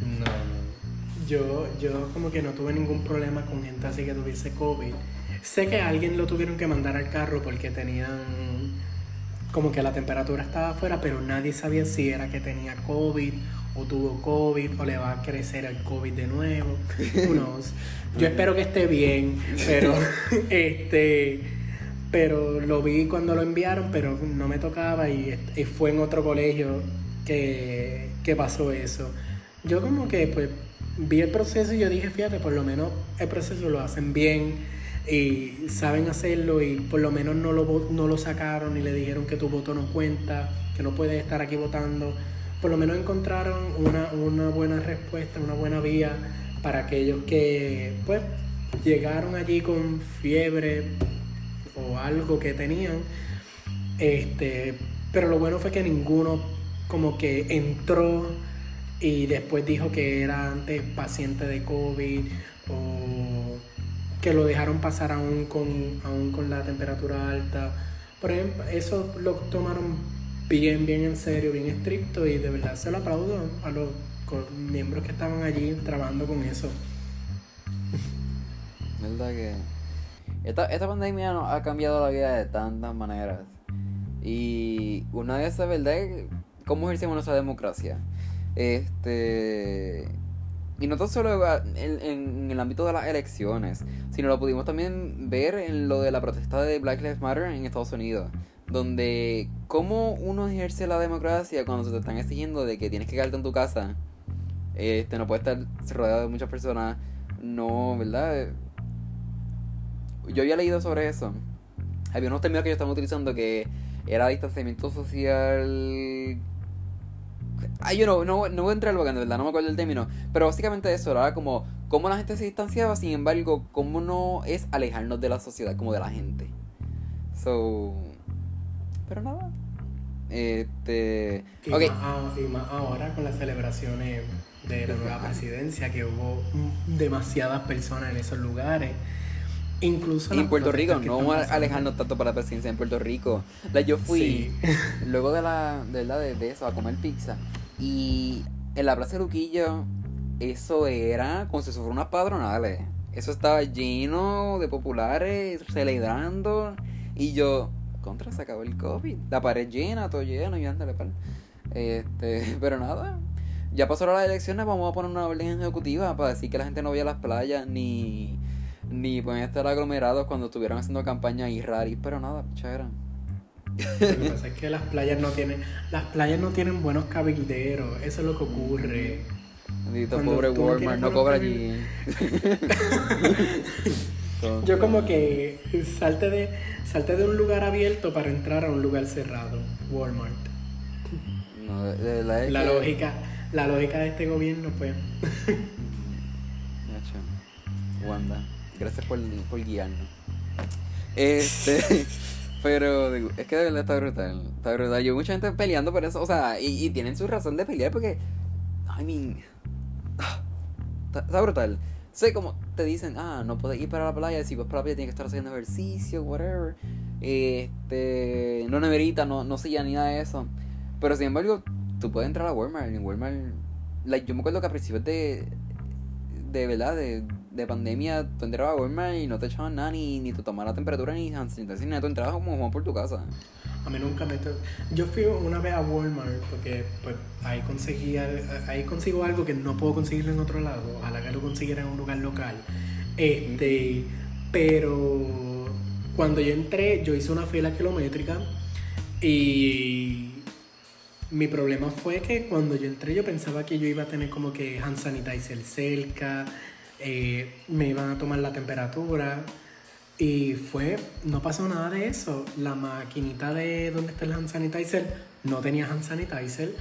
No, no. Yo, yo como que no tuve ningún problema con gente así que tuviese COVID. Sé que a alguien lo tuvieron que mandar al carro porque tenían como que la temperatura estaba afuera, pero nadie sabía si era que tenía COVID o tuvo COVID o le va a crecer el COVID de nuevo. Knows? Yo espero que esté bien, pero este pero lo vi cuando lo enviaron, pero no me tocaba y, fue en otro colegio que, que pasó eso. Yo como que pues vi el proceso y yo dije, fíjate, por lo menos el proceso lo hacen bien y saben hacerlo y por lo menos no lo, no lo sacaron y le dijeron que tu voto no cuenta, que no puedes estar aquí votando. Por lo menos encontraron una, una buena respuesta, una buena vía para aquellos que pues llegaron allí con fiebre o algo que tenían. Este, pero lo bueno fue que ninguno como que entró y después dijo que era antes paciente de COVID o que lo dejaron pasar aún con, aún con la temperatura alta. Por ejemplo, eso lo tomaron bien, bien en serio, bien estricto y de verdad se lo aplaudo a los miembros que estaban allí trabajando con eso. ¿Verdad que esta, esta pandemia nos ha cambiado la vida de tantas maneras? Y una de esas, ¿verdad? ¿Cómo ejercemos nuestra democracia? Este. Y no tan solo en, en el ámbito de las elecciones, sino lo pudimos también ver en lo de la protesta de Black Lives Matter en Estados Unidos. Donde, ¿cómo uno ejerce la democracia cuando se te están exigiendo de que tienes que quedarte en tu casa? Este, no puedes estar rodeado de muchas personas. No, ¿verdad? Yo había leído sobre eso. Había unos términos que ellos estaban utilizando que era distanciamiento social. Ay, yo no, no, no voy a entrar porque de verdad no me acuerdo del término. Pero básicamente eso era como cómo la gente se distanciaba, sin embargo, cómo no es alejarnos de la sociedad, como de la gente. So. Pero nada. Este. Y, más, a- y más ahora con las celebraciones de la nueva presidencia, que hubo demasiadas personas en esos lugares. Incluso en Puerto Rico, no alejarnos tanto para la presidencia en Puerto Rico. Yo fui Sí. luego de la de, verdad, de, de eso a comer pizza y en la Plaza de Luquillo eso era como si fueran unas padronales. Eso estaba lleno de populares celebrando y yo contra se acabó el COVID. La pared llena, todo lleno y ándale pal. Este, pero nada. Ya pasaron las elecciones, vamos a poner una orden ejecutiva para decir que la gente no vaya a las playas ni ni pueden estar aglomerados cuando estuvieran haciendo campaña y raris, pero nada, chévere. Lo que pasa es que las playas no tienen, las playas no tienen buenos cabilderos, eso es lo que ocurre. Bendito pobre Walmart, no cobra allí. Yo como que salte de, salte de un lugar abierto para entrar a un lugar cerrado, Walmart. No, de, La que- lógica, la lógica de este gobierno, pues. Wanda, gracias por, por guiarnos. Este, pero es que de verdad está brutal. Está brutal. Yo mucha gente peleando por eso, o sea, y, tienen su razón de pelear porque, I mean, ah, está, está brutal. Sé como te dicen, ah, no puedes ir para la playa, si vas para la playa tienes que estar haciendo ejercicio, whatever. Este, no neverita, no, no silla ni nada de eso. Pero sin embargo, tú puedes entrar a Walmart. En Walmart, like, yo me acuerdo que a principios de, de verdad, de, de pandemia, tú entrabas a Walmart y no te echaban nada, ni, ni te tomaban la temperatura, ni ni nada. Tú entrabas como Juan por tu casa. A mí nunca me... Yo fui una vez a Walmart porque pues ahí conseguí, ahí consigo algo que no puedo conseguirlo en otro lado. Ojalá que lo consiguiera en un lugar local. Este, pero cuando yo entré, yo hice una fila kilométrica y mi problema fue que cuando yo entré yo pensaba que yo iba a tener como que hand sanitizer cerca, eh, me iban a tomar la temperatura y fue, no pasó nada de eso. La maquinita de donde está el hand sanitizer no tenía hand sanitizer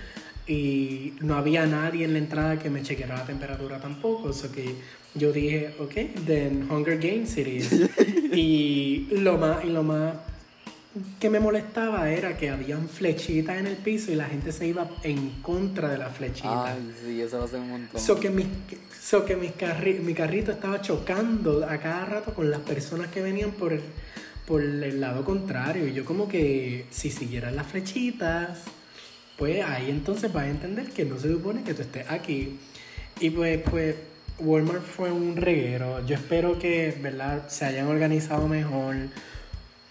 y no había nadie en la entrada que me chequeara la temperatura tampoco. O que yo dije, ok, then Hunger Games it is. y lo más, y lo más que me molestaba era que habían flechitas en el piso y la gente se iba en contra de las flechitas. Ay, sí, eso lo hace un montón. So que, mi, so que mis carri, mi carrito estaba chocando a cada rato con las personas que venían por el, por el lado contrario. Y yo como que si siguieran las flechitas, pues ahí entonces vas a entender que no se supone que tú estés aquí. Y pues, pues Walmart fue un reguero. Yo espero que, ¿verdad?, se hayan organizado mejor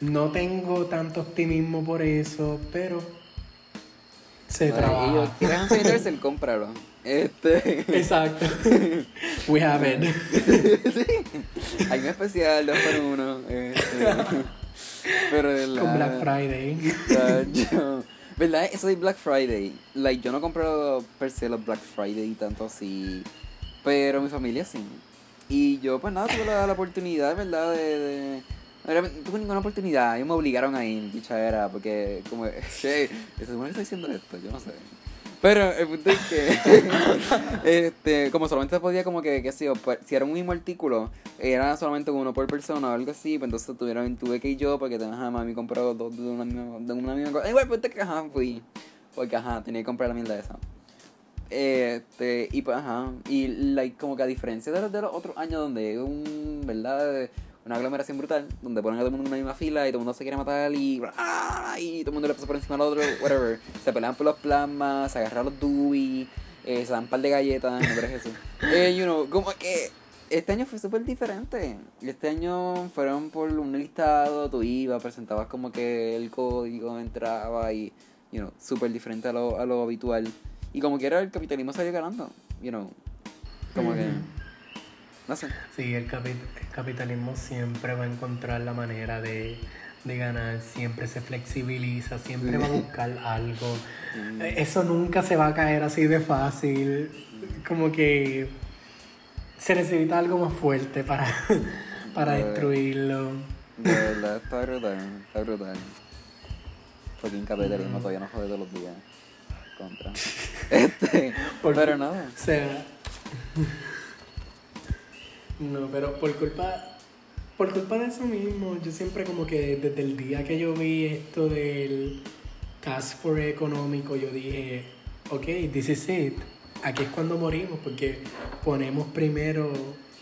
no tengo tanto optimismo por eso, pero se trabaja. Y yo, ¿quieres un sanitizer? Cómpralo. Este. Exacto. We have it. sí. Hay un especial 2 por 1 este. Pero la... Con Black Friday. Yo, ¿Verdad? Eso de Black Friday. Like, yo no compro per se los Black Friday y tanto así. Pero mi familia sí. Y yo, pues nada, tuve la, la oportunidad, ¿verdad? de no tuve ninguna oportunidad, ellos me obligaron a ir, era porque como, che, se supone que estoy diciendo esto, yo no sé. Pero el punto es que, este, como solamente podía como que, qué sé yo, pues, si era un mismo artículo, era solamente uno por persona o algo así, pues entonces tuvieron, tuve que ir yo porque ajá, mami compró dos de una misma, de una misma cosa. Igual, pues que ajá, fui, porque ajá, tenía que comprar la mierda esa. Este, y pues ajá, y like, como que a diferencia de los, de los otros años donde un, ¿verdad? Una aglomeración brutal, donde ponen a todo el mundo en una misma fila y todo el mundo se quiere matar y, y todo el mundo le pasa por encima al otro, whatever. Se pelean por los plasmas, se agarran los dubis, eh, se dan un par de galletas, no crees eso. Eh, you know, como que este año fue súper diferente. Este año fueron por un listado, tú ibas, presentabas como que el código entraba y, you know, súper diferente a lo, a lo habitual. Y como que era el capitalismo salió ganando, you know, como que... No sé. Sí, el, capitalismo siempre va a encontrar la manera de, ganar, siempre se flexibiliza, siempre va a buscar algo. Mm. Eso nunca se va a caer así de fácil. Como que se necesita algo más fuerte para, para destruirlo. De verdad, está brutal, está brutal. Fucking capitalismo todavía no jode todos los días. Contra. Este, pero nada. O sea. No, pero por culpa, por culpa de eso mismo, yo siempre como que desde el día que yo vi esto del cash for económico, yo dije, ok, this is it. Aquí es cuando morimos, porque ponemos primero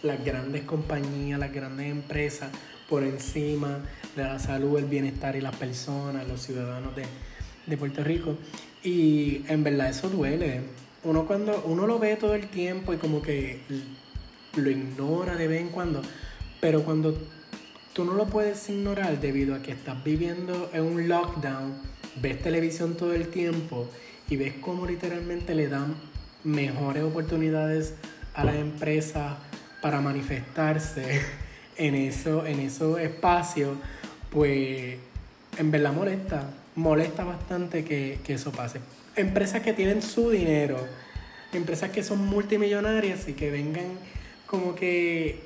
las grandes compañías, las grandes empresas por encima de la salud, el bienestar y las personas, los ciudadanos de, de Puerto Rico. Y en verdad eso duele. Uno cuando uno lo ve todo el tiempo y como que lo ignora de vez en cuando, pero cuando tú no lo puedes ignorar debido a que estás viviendo en un lockdown, ves televisión todo el tiempo y ves cómo literalmente le dan mejores oportunidades a las empresas para manifestarse en eso en esos espacios, pues en verdad molesta, molesta bastante que, que eso pase. Empresas que tienen su dinero, empresas que son multimillonarias y que vengan como que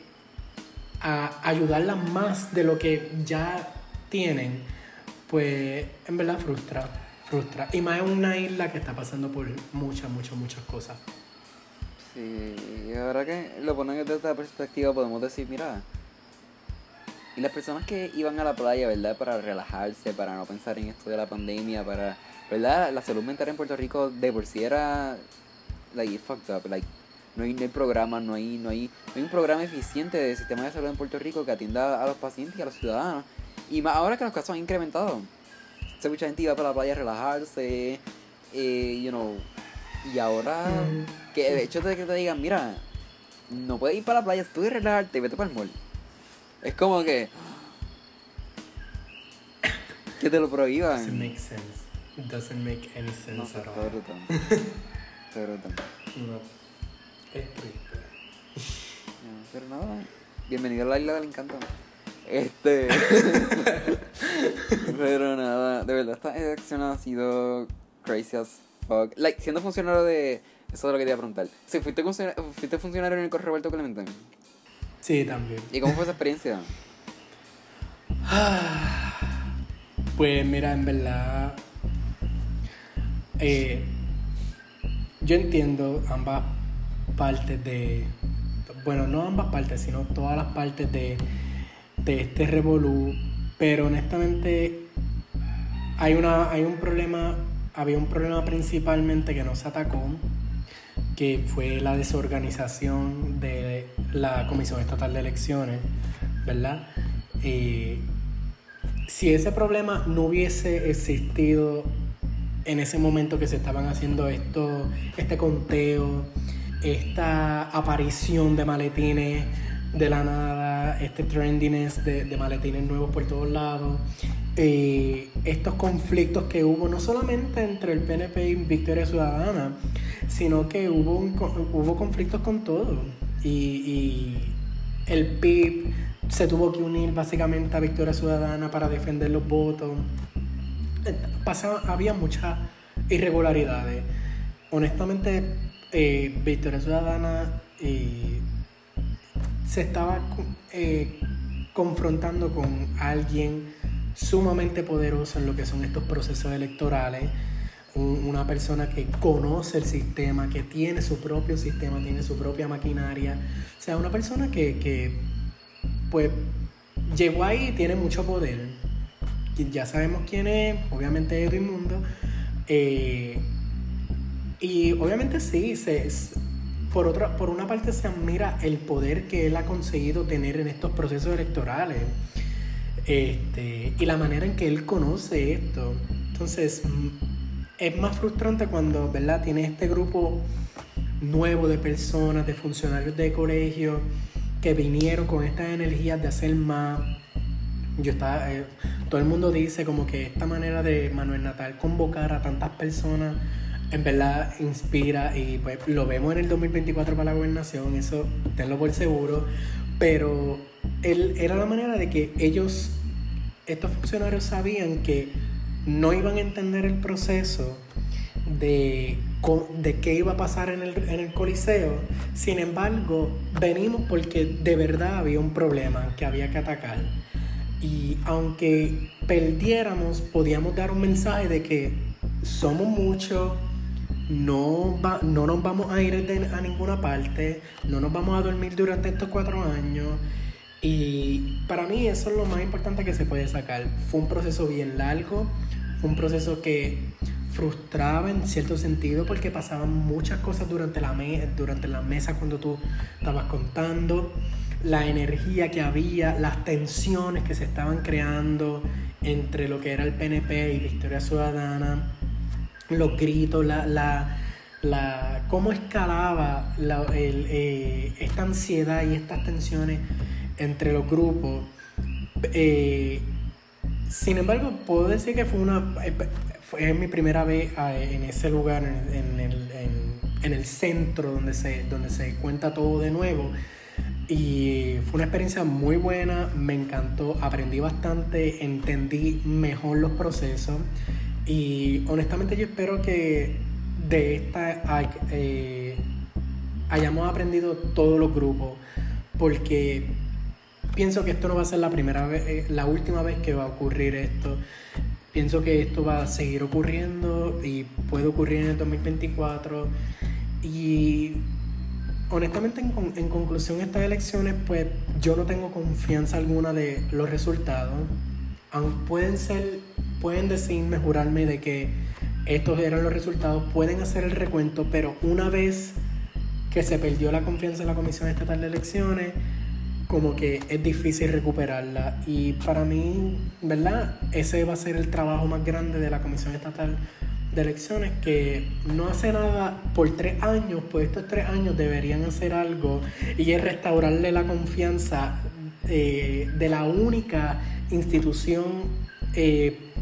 a ayudarlas más de lo que ya tienen, pues en verdad frustra, frustra. Y más en una isla que está pasando por muchas, muchas, muchas cosas. Sí, y ahora que lo ponen desde esta perspectiva podemos decir, mira, y las personas que iban a la playa, ¿verdad? Para relajarse, para no pensar en esto de la pandemia, para, ¿verdad? La salud mental en Puerto Rico de por sí era, like, fucked up, like, no hay, no hay programa, no hay, no, hay, no hay un programa eficiente de sistema de salud en Puerto Rico que atienda a los pacientes y a los ciudadanos. Y más ahora que los casos han incrementado. Se mucha gente iba para la playa a relajarse, eh, you know, y ahora que de hecho de que te digan, mira, no puedes ir para la playa, tú y relajarte, vete para el mall. Es como que que te lo prohíban. Doesn't make sense. Doesn't make any sense no, at all. No. Es triste. pero nada. Bienvenido a la isla del encanto. Este. Pero nada, de verdad, esta elección ha sido crazy as fuck. Like, siendo funcionario de. Eso es lo que te iba a preguntar. Si fuiste, funcionario, fuiste funcionario en el Correo Roberto Clemente. Sí, también. ¿Y cómo fue esa experiencia? Pues mira, en verdad. eh, yo entiendo ambas partes de. Bueno, no ambas partes, sino todas las partes de, de este revolú. Pero honestamente, hay, una, hay un problema. Había un problema principalmente que no se atacó, que fue la desorganización de la Comisión Estatal de Elecciones, ¿verdad? Eh, si ese problema no hubiese existido en ese momento que se estaban haciendo esto, este conteo, esta aparición de maletines de la nada, este trendiness de, maletines nuevos por todos lados, eh, estos conflictos que hubo no solamente entre el PNP y Victoria Ciudadana, sino que hubo, hubo conflictos con todo. Y, y el PIB se tuvo que unir básicamente a Victoria Ciudadana para defender los votos. Eh, Pasaba, había muchas irregularidades. Honestamente, eh, Victoria Ciudadana eh, se estaba eh, confrontando con alguien sumamente poderoso en lo que son estos procesos electorales. Un- una persona que conoce el sistema, que tiene su propio sistema, tiene su propia maquinaria. O sea, una persona que, pues llegó ahí y tiene mucho poder. Ya sabemos quién es, obviamente Edwin Mundo. Eh, y obviamente sí, se, por, otra, por una parte se admira el poder que él ha conseguido tener en estos procesos electorales. Este, y la manera en que él conoce esto. Entonces, mm, es más frustrante cuando, ¿verdad? Tiene este grupo nuevo de personas, de funcionarios de colegio, que vinieron con estas energías de hacer más. Yo estaba, eh, todo el mundo dice como que esta manera de Manuel Natal convocar a tantas personas en verdad inspira y pues lo vemos en el 2024 para la gobernación, eso tenlo por seguro, pero él, era la manera de que ellos, estos funcionarios sabían que no iban a entender el proceso de, de qué iba a pasar en el, en el Coliseo. Sin embargo, venimos porque de verdad había un problema que había que atacar. Y aunque perdiéramos, podíamos dar un mensaje de que somos muchos, no, va- no nos vamos a ir a ninguna parte, no nos vamos a dormir durante estos cuatro años. Y para mí eso es lo más importante que se puede sacar. Fue un proceso bien largo, fue un proceso que frustraba en cierto sentido porque pasaban muchas cosas durante la, me- durante la mesa cuando tú estabas contando, la energía que había, las tensiones que se estaban creando entre lo que era el PNP y Victoria Ciudadana, los gritos, la, la, la cómo escalaba la- el, eh, esta ansiedad y estas tensiones entre los grupos. Eh, sin embargo, puedo decir que fue una eh, fue mi primera vez eh, en ese lugar, en, el, en el centro donde se, donde se cuenta todo de nuevo. Y fue una experiencia muy buena, me encantó, aprendí bastante, entendí mejor los procesos. Y honestamente yo espero que de esta eh, hayamos aprendido todos los grupos, porque pienso que esto no va a ser la primera vez, eh, la última vez que va a ocurrir esto. Pienso que esto va a seguir ocurriendo y puede ocurrir en el 2024. Y honestamente, en, con- en conclusión, estas elecciones, pues yo no tengo confianza alguna de los resultados. Aunque pueden ser, pueden decirme, jurarme de que estos eran los resultados, pueden hacer el recuento, pero una vez que se perdió la confianza en la Comisión Estatal de Elecciones, como que es difícil recuperarla. Y para mí, ¿verdad? Ese va a ser el trabajo más grande de la Comisión Estatal de Elecciones, que no hace nada por tres años, pues estos tres años deberían hacer algo y es restaurarle la confianza eh, de la única institución eh,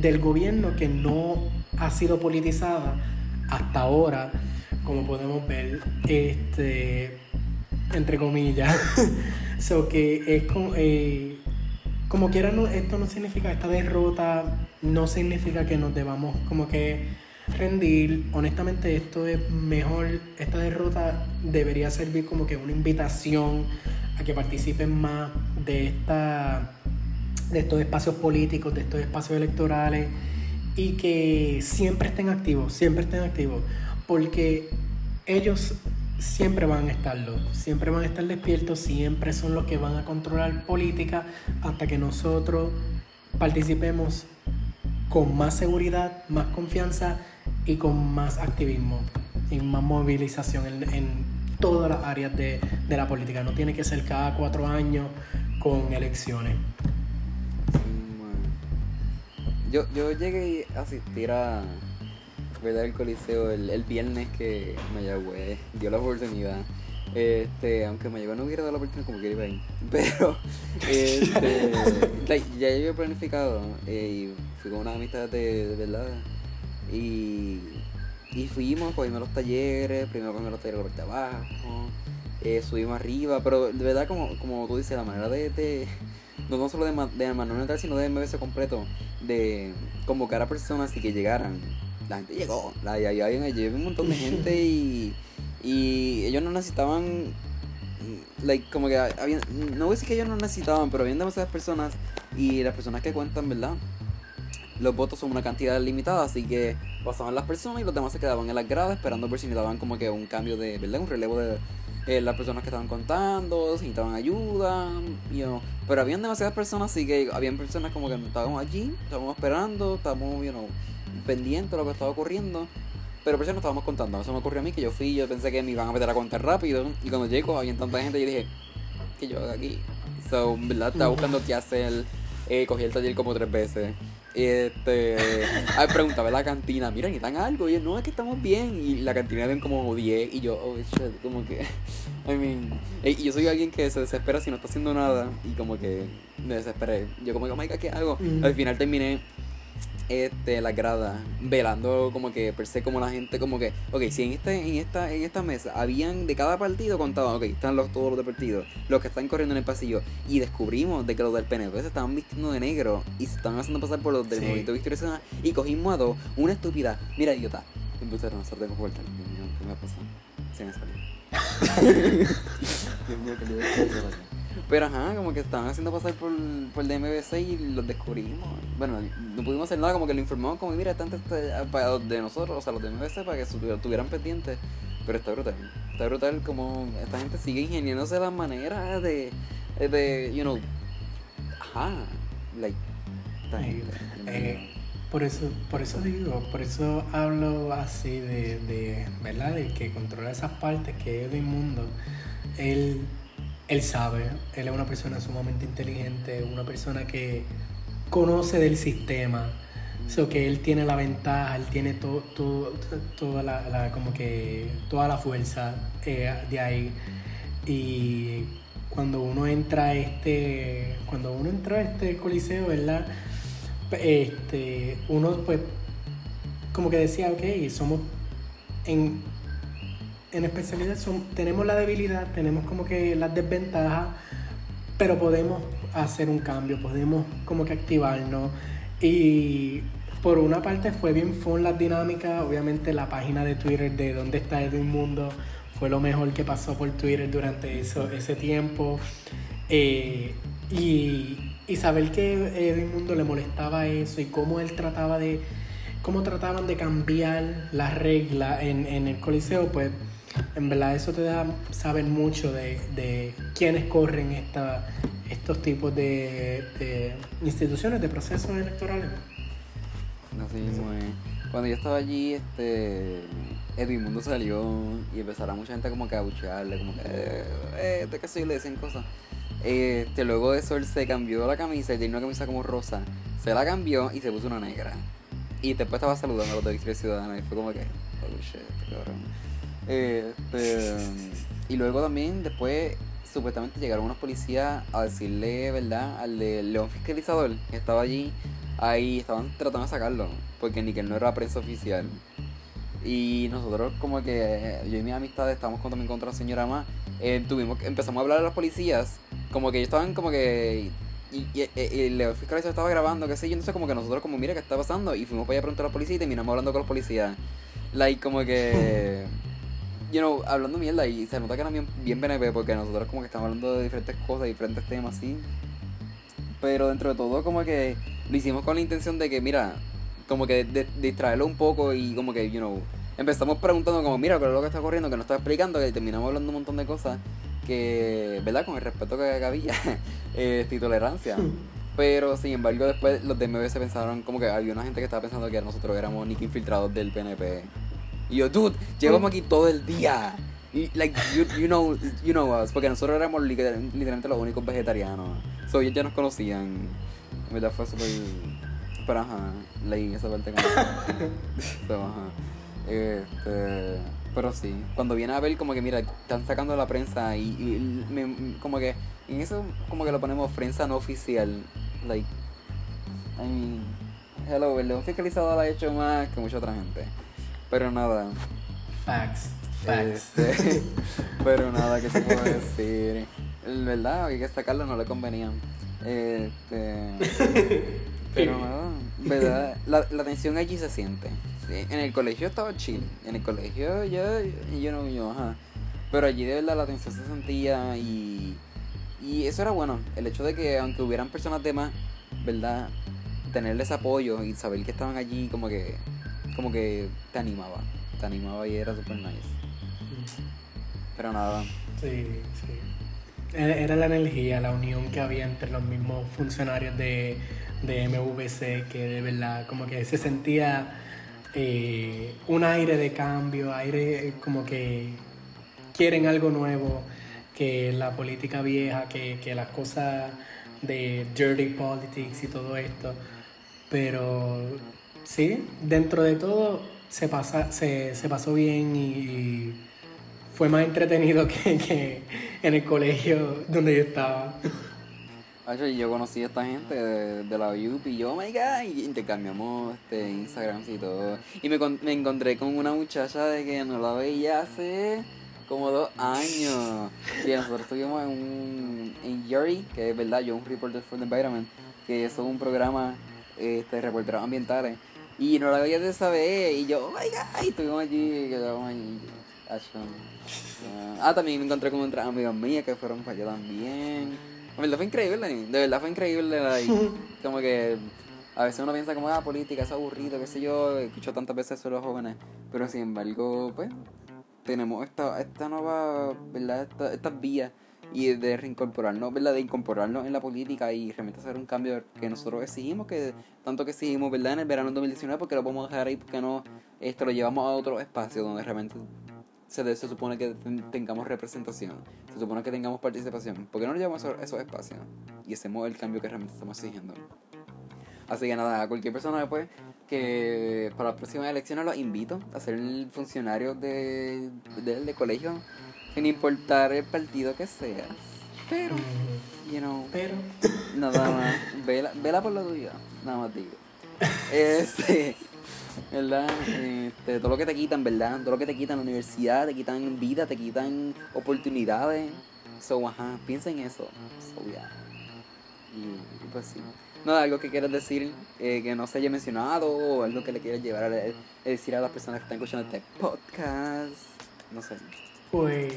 del gobierno que no ha sido politizada hasta ahora, como podemos ver. Este, entre comillas. so que es como, eh, quiera, no, esto no significa, esta derrota no significa que nos debamos como que rendir. Honestamente, esto es mejor, esta derrota debería servir como que una invitación a que participen más de esta de estos espacios políticos, de estos espacios electorales y que siempre estén activos, siempre estén activos, porque ellos siempre van a estarlo, siempre van a estar despiertos, siempre son los que van a controlar política hasta que nosotros participemos con más seguridad, más confianza y con más activismo y más movilización en, todas las áreas de, de la política. No tiene que ser cada cuatro años con elecciones. Yo, yo llegué a asistir a ¿verdad? el coliseo el, viernes que Mayagüez dio la oportunidad. Este, aunque Mayagüez no hubiera dado la oportunidad como que iba ahí. Pero este, ya yo había planificado eh, y fui con una amistad de, verdad. Y, y fuimos, cogimos los talleres, primero cogimos los talleres de abajo, eh, subimos arriba, pero de verdad como, como tú dices, la manera de, de no, solo de, de Manuel Natal, sino de MBS completo, de convocar a personas y que llegaran. La gente llegó, la, y había, un montón de gente y, y ellos no necesitaban, like, como que había, no voy a decir que ellos no necesitaban, pero habían demasiadas personas y las personas que cuentan, ¿verdad? Los votos son una cantidad limitada, así que pasaban las personas y los demás se quedaban en las gradas esperando por si necesitaban como que un cambio de, ¿verdad? Un relevo de, eh, las personas que estaban contando, necesitaban ayuda, you pero habían demasiadas personas, así que habían personas como que estábamos allí, estábamos esperando, estábamos you know, pendientes de lo que estaba ocurriendo. Pero por eso no estábamos contando. Eso me ocurrió a mí, que yo fui, yo pensé que me iban a meter a contar rápido. Y cuando llego, había tanta gente, yo dije, ¿qué yo hago aquí? So, ¿verdad? Estaba buscando qué hacer. Eh, cogí el taller como tres veces. Este, ay, preguntaba la cantina, mira, necesitan algo. Y yo, no, es que estamos bien. Y la cantina ven como 10. Y yo, oh shit, como que. I mean. Y yo soy alguien que se desespera si no está haciendo nada. Y como que me desesperé. Yo, como que, oh my God, ¿qué hago? Al final terminé este, la grada, velando como que per se como la gente, como que, ok, si en este, en esta, en esta mesa habían de cada partido contaban, ok, están los, todos los de partido, los que están corriendo en el pasillo, y descubrimos de que los del PNP se estaban vistiendo de negro y se estaban haciendo pasar por los del movimiento victorioso y cogimos a dos, una estúpida, mira idiota, empecé a de vuelta, ¿qué me ha pasado? Se me salió. Dios mío, que le pero ajá, como que estaban haciendo pasar por, por el DMBC y los descubrimos. Bueno, no pudimos hacer nada, como que lo informamos como, mira, están para los de nosotros, o sea, los de MBC, para que estuvieran pendientes. Pero está brutal. Está brutal como esta gente sigue ingeniándose las maneras de, de, you know, ajá, like, eh, por eso, por eso digo, por eso hablo así de, de ¿verdad? De que controla esas partes que es de inmundo. Él él sabe, él es una persona sumamente inteligente, una persona que conoce del sistema, so que él tiene la ventaja, él tiene toda la, como que toda la fuerza eh, de ahí. Y cuando uno entra a este cuando uno entra a este coliseo verdad este uno pues como que decía ok somos en en especialidad tenemos la debilidad, tenemos como que las desventajas, pero podemos hacer un cambio, podemos como que activarnos. Y por una parte fue bien fun la dinámica, obviamente la página de Twitter de dónde está Edwin Mundo fue lo mejor que pasó por Twitter durante eso, ese tiempo. Eh, y, y, saber que Edwin Mundo le molestaba eso y cómo él trataba de, cómo trataban de cambiar las reglas en, en el Coliseo, pues en verdad eso te da saber mucho de, de quiénes corren esta, estos tipos de, instituciones, de procesos electorales. Así mismo Cuando yo estaba allí, este Mundo salió y empezaron mucha gente como que a buchearle, como que, eh, eh de qué soy, le decían cosas. Este, luego de eso él se cambió la camisa, y tenía una camisa como rosa, se la cambió y se puso una negra. Y después estaba saludando a los de Victoria Ciudadana y fue como que, oh shit, cabrón. Este, y luego también, después, supuestamente llegaron unos policías a decirle, ¿verdad? Al de León Fiscalizador, que estaba allí, ahí estaban tratando de sacarlo, porque ni que él no era prensa oficial. Y nosotros como que, yo y mis amistades estábamos con, también contra la señora más, eh, tuvimos, empezamos a hablar a los policías, como que ellos estaban como que... Y, y, y el fiscal estaba grabando, qué sé yo, entonces como que nosotros como, mira, ¿qué está pasando? Y fuimos para allá a preguntar a la policía y terminamos hablando con los policías. Like, como que... You know, hablando mierda y se nota que eran bien, bien BNP porque nosotros como que estamos hablando de diferentes cosas, diferentes temas, así. Pero dentro de todo como que lo hicimos con la intención de que, mira, como que de, distraerlo un poco y como que, you know, empezamos preguntando como, mira, ¿qué es lo que está ocurriendo? Que nos está explicando, que terminamos hablando un montón de cosas que, ¿verdad? Con el respeto que había eh, y tolerancia. Pero sin embargo después los de MBS pensaron como que había una gente que estaba pensando que nosotros éramos Nick infiltrados del PNP. Y yo, dude, llevamos aquí todo el día. Y, like, you, you know, you know us, porque nosotros éramos literalmente los únicos vegetarianos. So ellos ya nos conocían. En verdad fue súper... Pero ajá, leí esa parte como... so, ajá. Este, pero sí, cuando viene a ver como que mira, están sacando la prensa y, y me- como que en eso como que lo ponemos prensa no oficial. Like, I mean, hello, el león fiscalizador ha hecho más que mucha otra gente. Pero nada, Facts. Facts. este, pero nada, ¿qué se puede decir? Verdad, que sacarlo, no le convenía. Este, pero nada, verdad, la, la tensión allí se siente. Sí, En el colegio estaba chill, en el colegio yo, yo no, yo, ajá. Pero allí de verdad la tensión se sentía y, y eso era bueno. El hecho de que aunque hubieran personas de más, ¿verdad? Tenerles apoyo y saber que estaban allí como que, como que te animaba. Te animaba y era super nice. Pero nada. Sí, sí. Era era la energía, la unión que había entre los mismos funcionarios de, de MVC, que de verdad como que se sentía eh, un aire de cambio, aire como que quieren algo nuevo, que la política vieja, que, que las cosas de dirty politics y todo esto. Pero sí, dentro de todo se, pasa, se, se pasó bien y, fue más entretenido que, que en el colegio donde yo estaba. Yo conocí a esta gente de, la UP y yo, oh my god, y intercambiamos este, Instagram y todo. Y me, me encontré con una muchacha de que no la veía hace como dos años. Y nosotros estuvimos en un en Yuri, que es verdad, yo un reporter for the environment, que es un programa este, reporteros ambientales. Y no la veía de esa vez, y yo, oh my god, y estuvimos allí, quedamos allí. Ah, también me encontré con otras amigas mías que fueron para allá también. De verdad fue increíble, de verdad fue increíble. like, como que a veces uno piensa como, ah, política es aburrido, qué sé yo, escucho tantas veces eso de los jóvenes. Pero sin embargo, pues, tenemos esta, esta nueva, ¿verdad? Esta- estas vías y de reincorporarnos, ¿verdad? De incorporarnos en la política y realmente hacer un cambio que nosotros exigimos, que tanto que exigimos, ¿verdad? En el verano del 2019, porque lo podemos dejar ahí, porque no, esto lo llevamos a otro espacio donde realmente se, se supone que ten- tengamos representación, se supone que tengamos participación. ¿Por qué no lo llevamos a esos, espacios y hacemos el cambio que realmente estamos exigiendo? Así que nada, a cualquier persona después que para las próximas elecciones los invito a ser funcionarios de, de, de colegio, sin importar el partido que sea. Pero, you know, Pero nada más, vela, vela por la tuya, nada más digo. Este, ¿verdad? Este, todo lo que te quitan, ¿verdad? Todo lo que te quitan en la universidad, te quitan vida, te quitan oportunidades. So, ajá, piensa en eso. So, yeah. Y, y pues sí. Nada, algo que quieras decir eh, que no se haya mencionado o algo que le quieras llevar a, a decir a las personas que están escuchando este podcast. No sé. Pues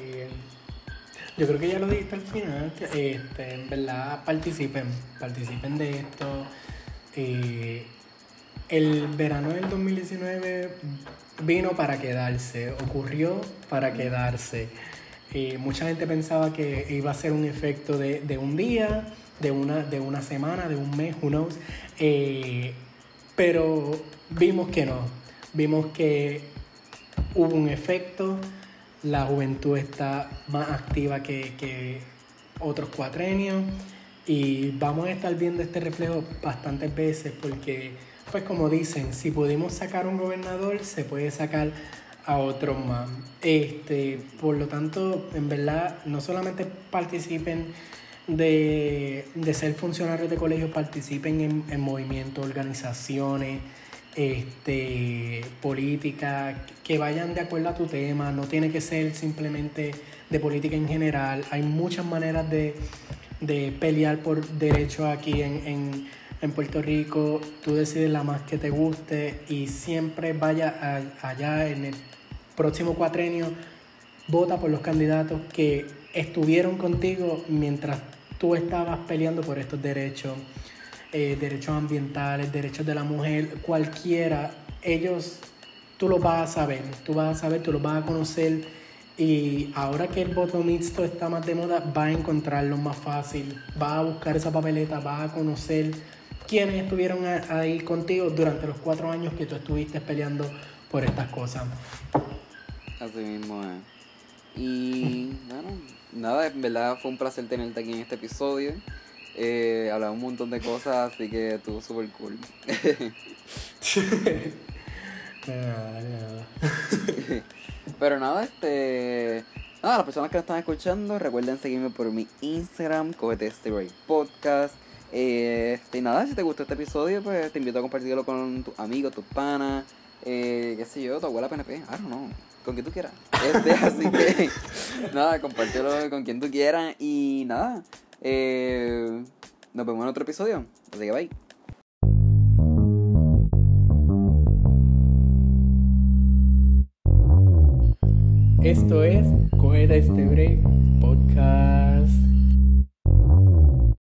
yo creo que ya lo dijiste al final, este, en verdad participen, participen de esto. Eh, el verano del 2019 vino para quedarse, ocurrió para quedarse. Eh, mucha gente pensaba que iba a ser un efecto de, de un día, de una, de una semana, de un mes, who knows. Eh, pero vimos que no, vimos que hubo un efecto, la juventud está más activa que, que otros cuatrenios y vamos a estar viendo este reflejo bastantes veces porque, pues como dicen, si pudimos sacar un gobernador, se puede sacar a otros más. Este, por lo tanto, en verdad, no solamente participen de, de ser funcionarios de colegios, participen en, en movimientos, organizaciones, este, política, que vayan de acuerdo a tu tema, no tiene que ser simplemente de política en general, hay muchas maneras de, pelear por derechos aquí en, Puerto Rico, tú decides la más que te guste y siempre vaya allá en el próximo cuatrenio, vota por los candidatos que estuvieron contigo mientras tú estabas peleando por estos derechos. Eh, derechos ambientales, derechos de la mujer, cualquiera, ellos tú lo vas a saber, tú vas a saber, tú lo vas a conocer y ahora que el voto mixto está más de moda, va a encontrarlo más fácil, va a buscar esa papeleta, va a conocer quiénes estuvieron ahí contigo durante los cuatro años que tú estuviste peleando por estas cosas. Así mismo Y bueno, nada, en verdad fue un placer tenerte aquí en este episodio. Eh, hablaba un montón de cosas, así que estuvo súper cool. Pero nada, este. Nada, las personas que nos están escuchando, recuerden seguirme por mi Instagram, cogete este break podcast. este, y nada, si te gustó este episodio, pues te invito a compartirlo con tus amigos, tus panas, eh, qué sé yo, tu abuela PNP, I don't know, con quien tú quieras. Este, así que, nada, compártelo con quien tú quieras y nada, eh, nos vemos en otro episodio. Así que bye. Esto es Coeda Este Break Podcast.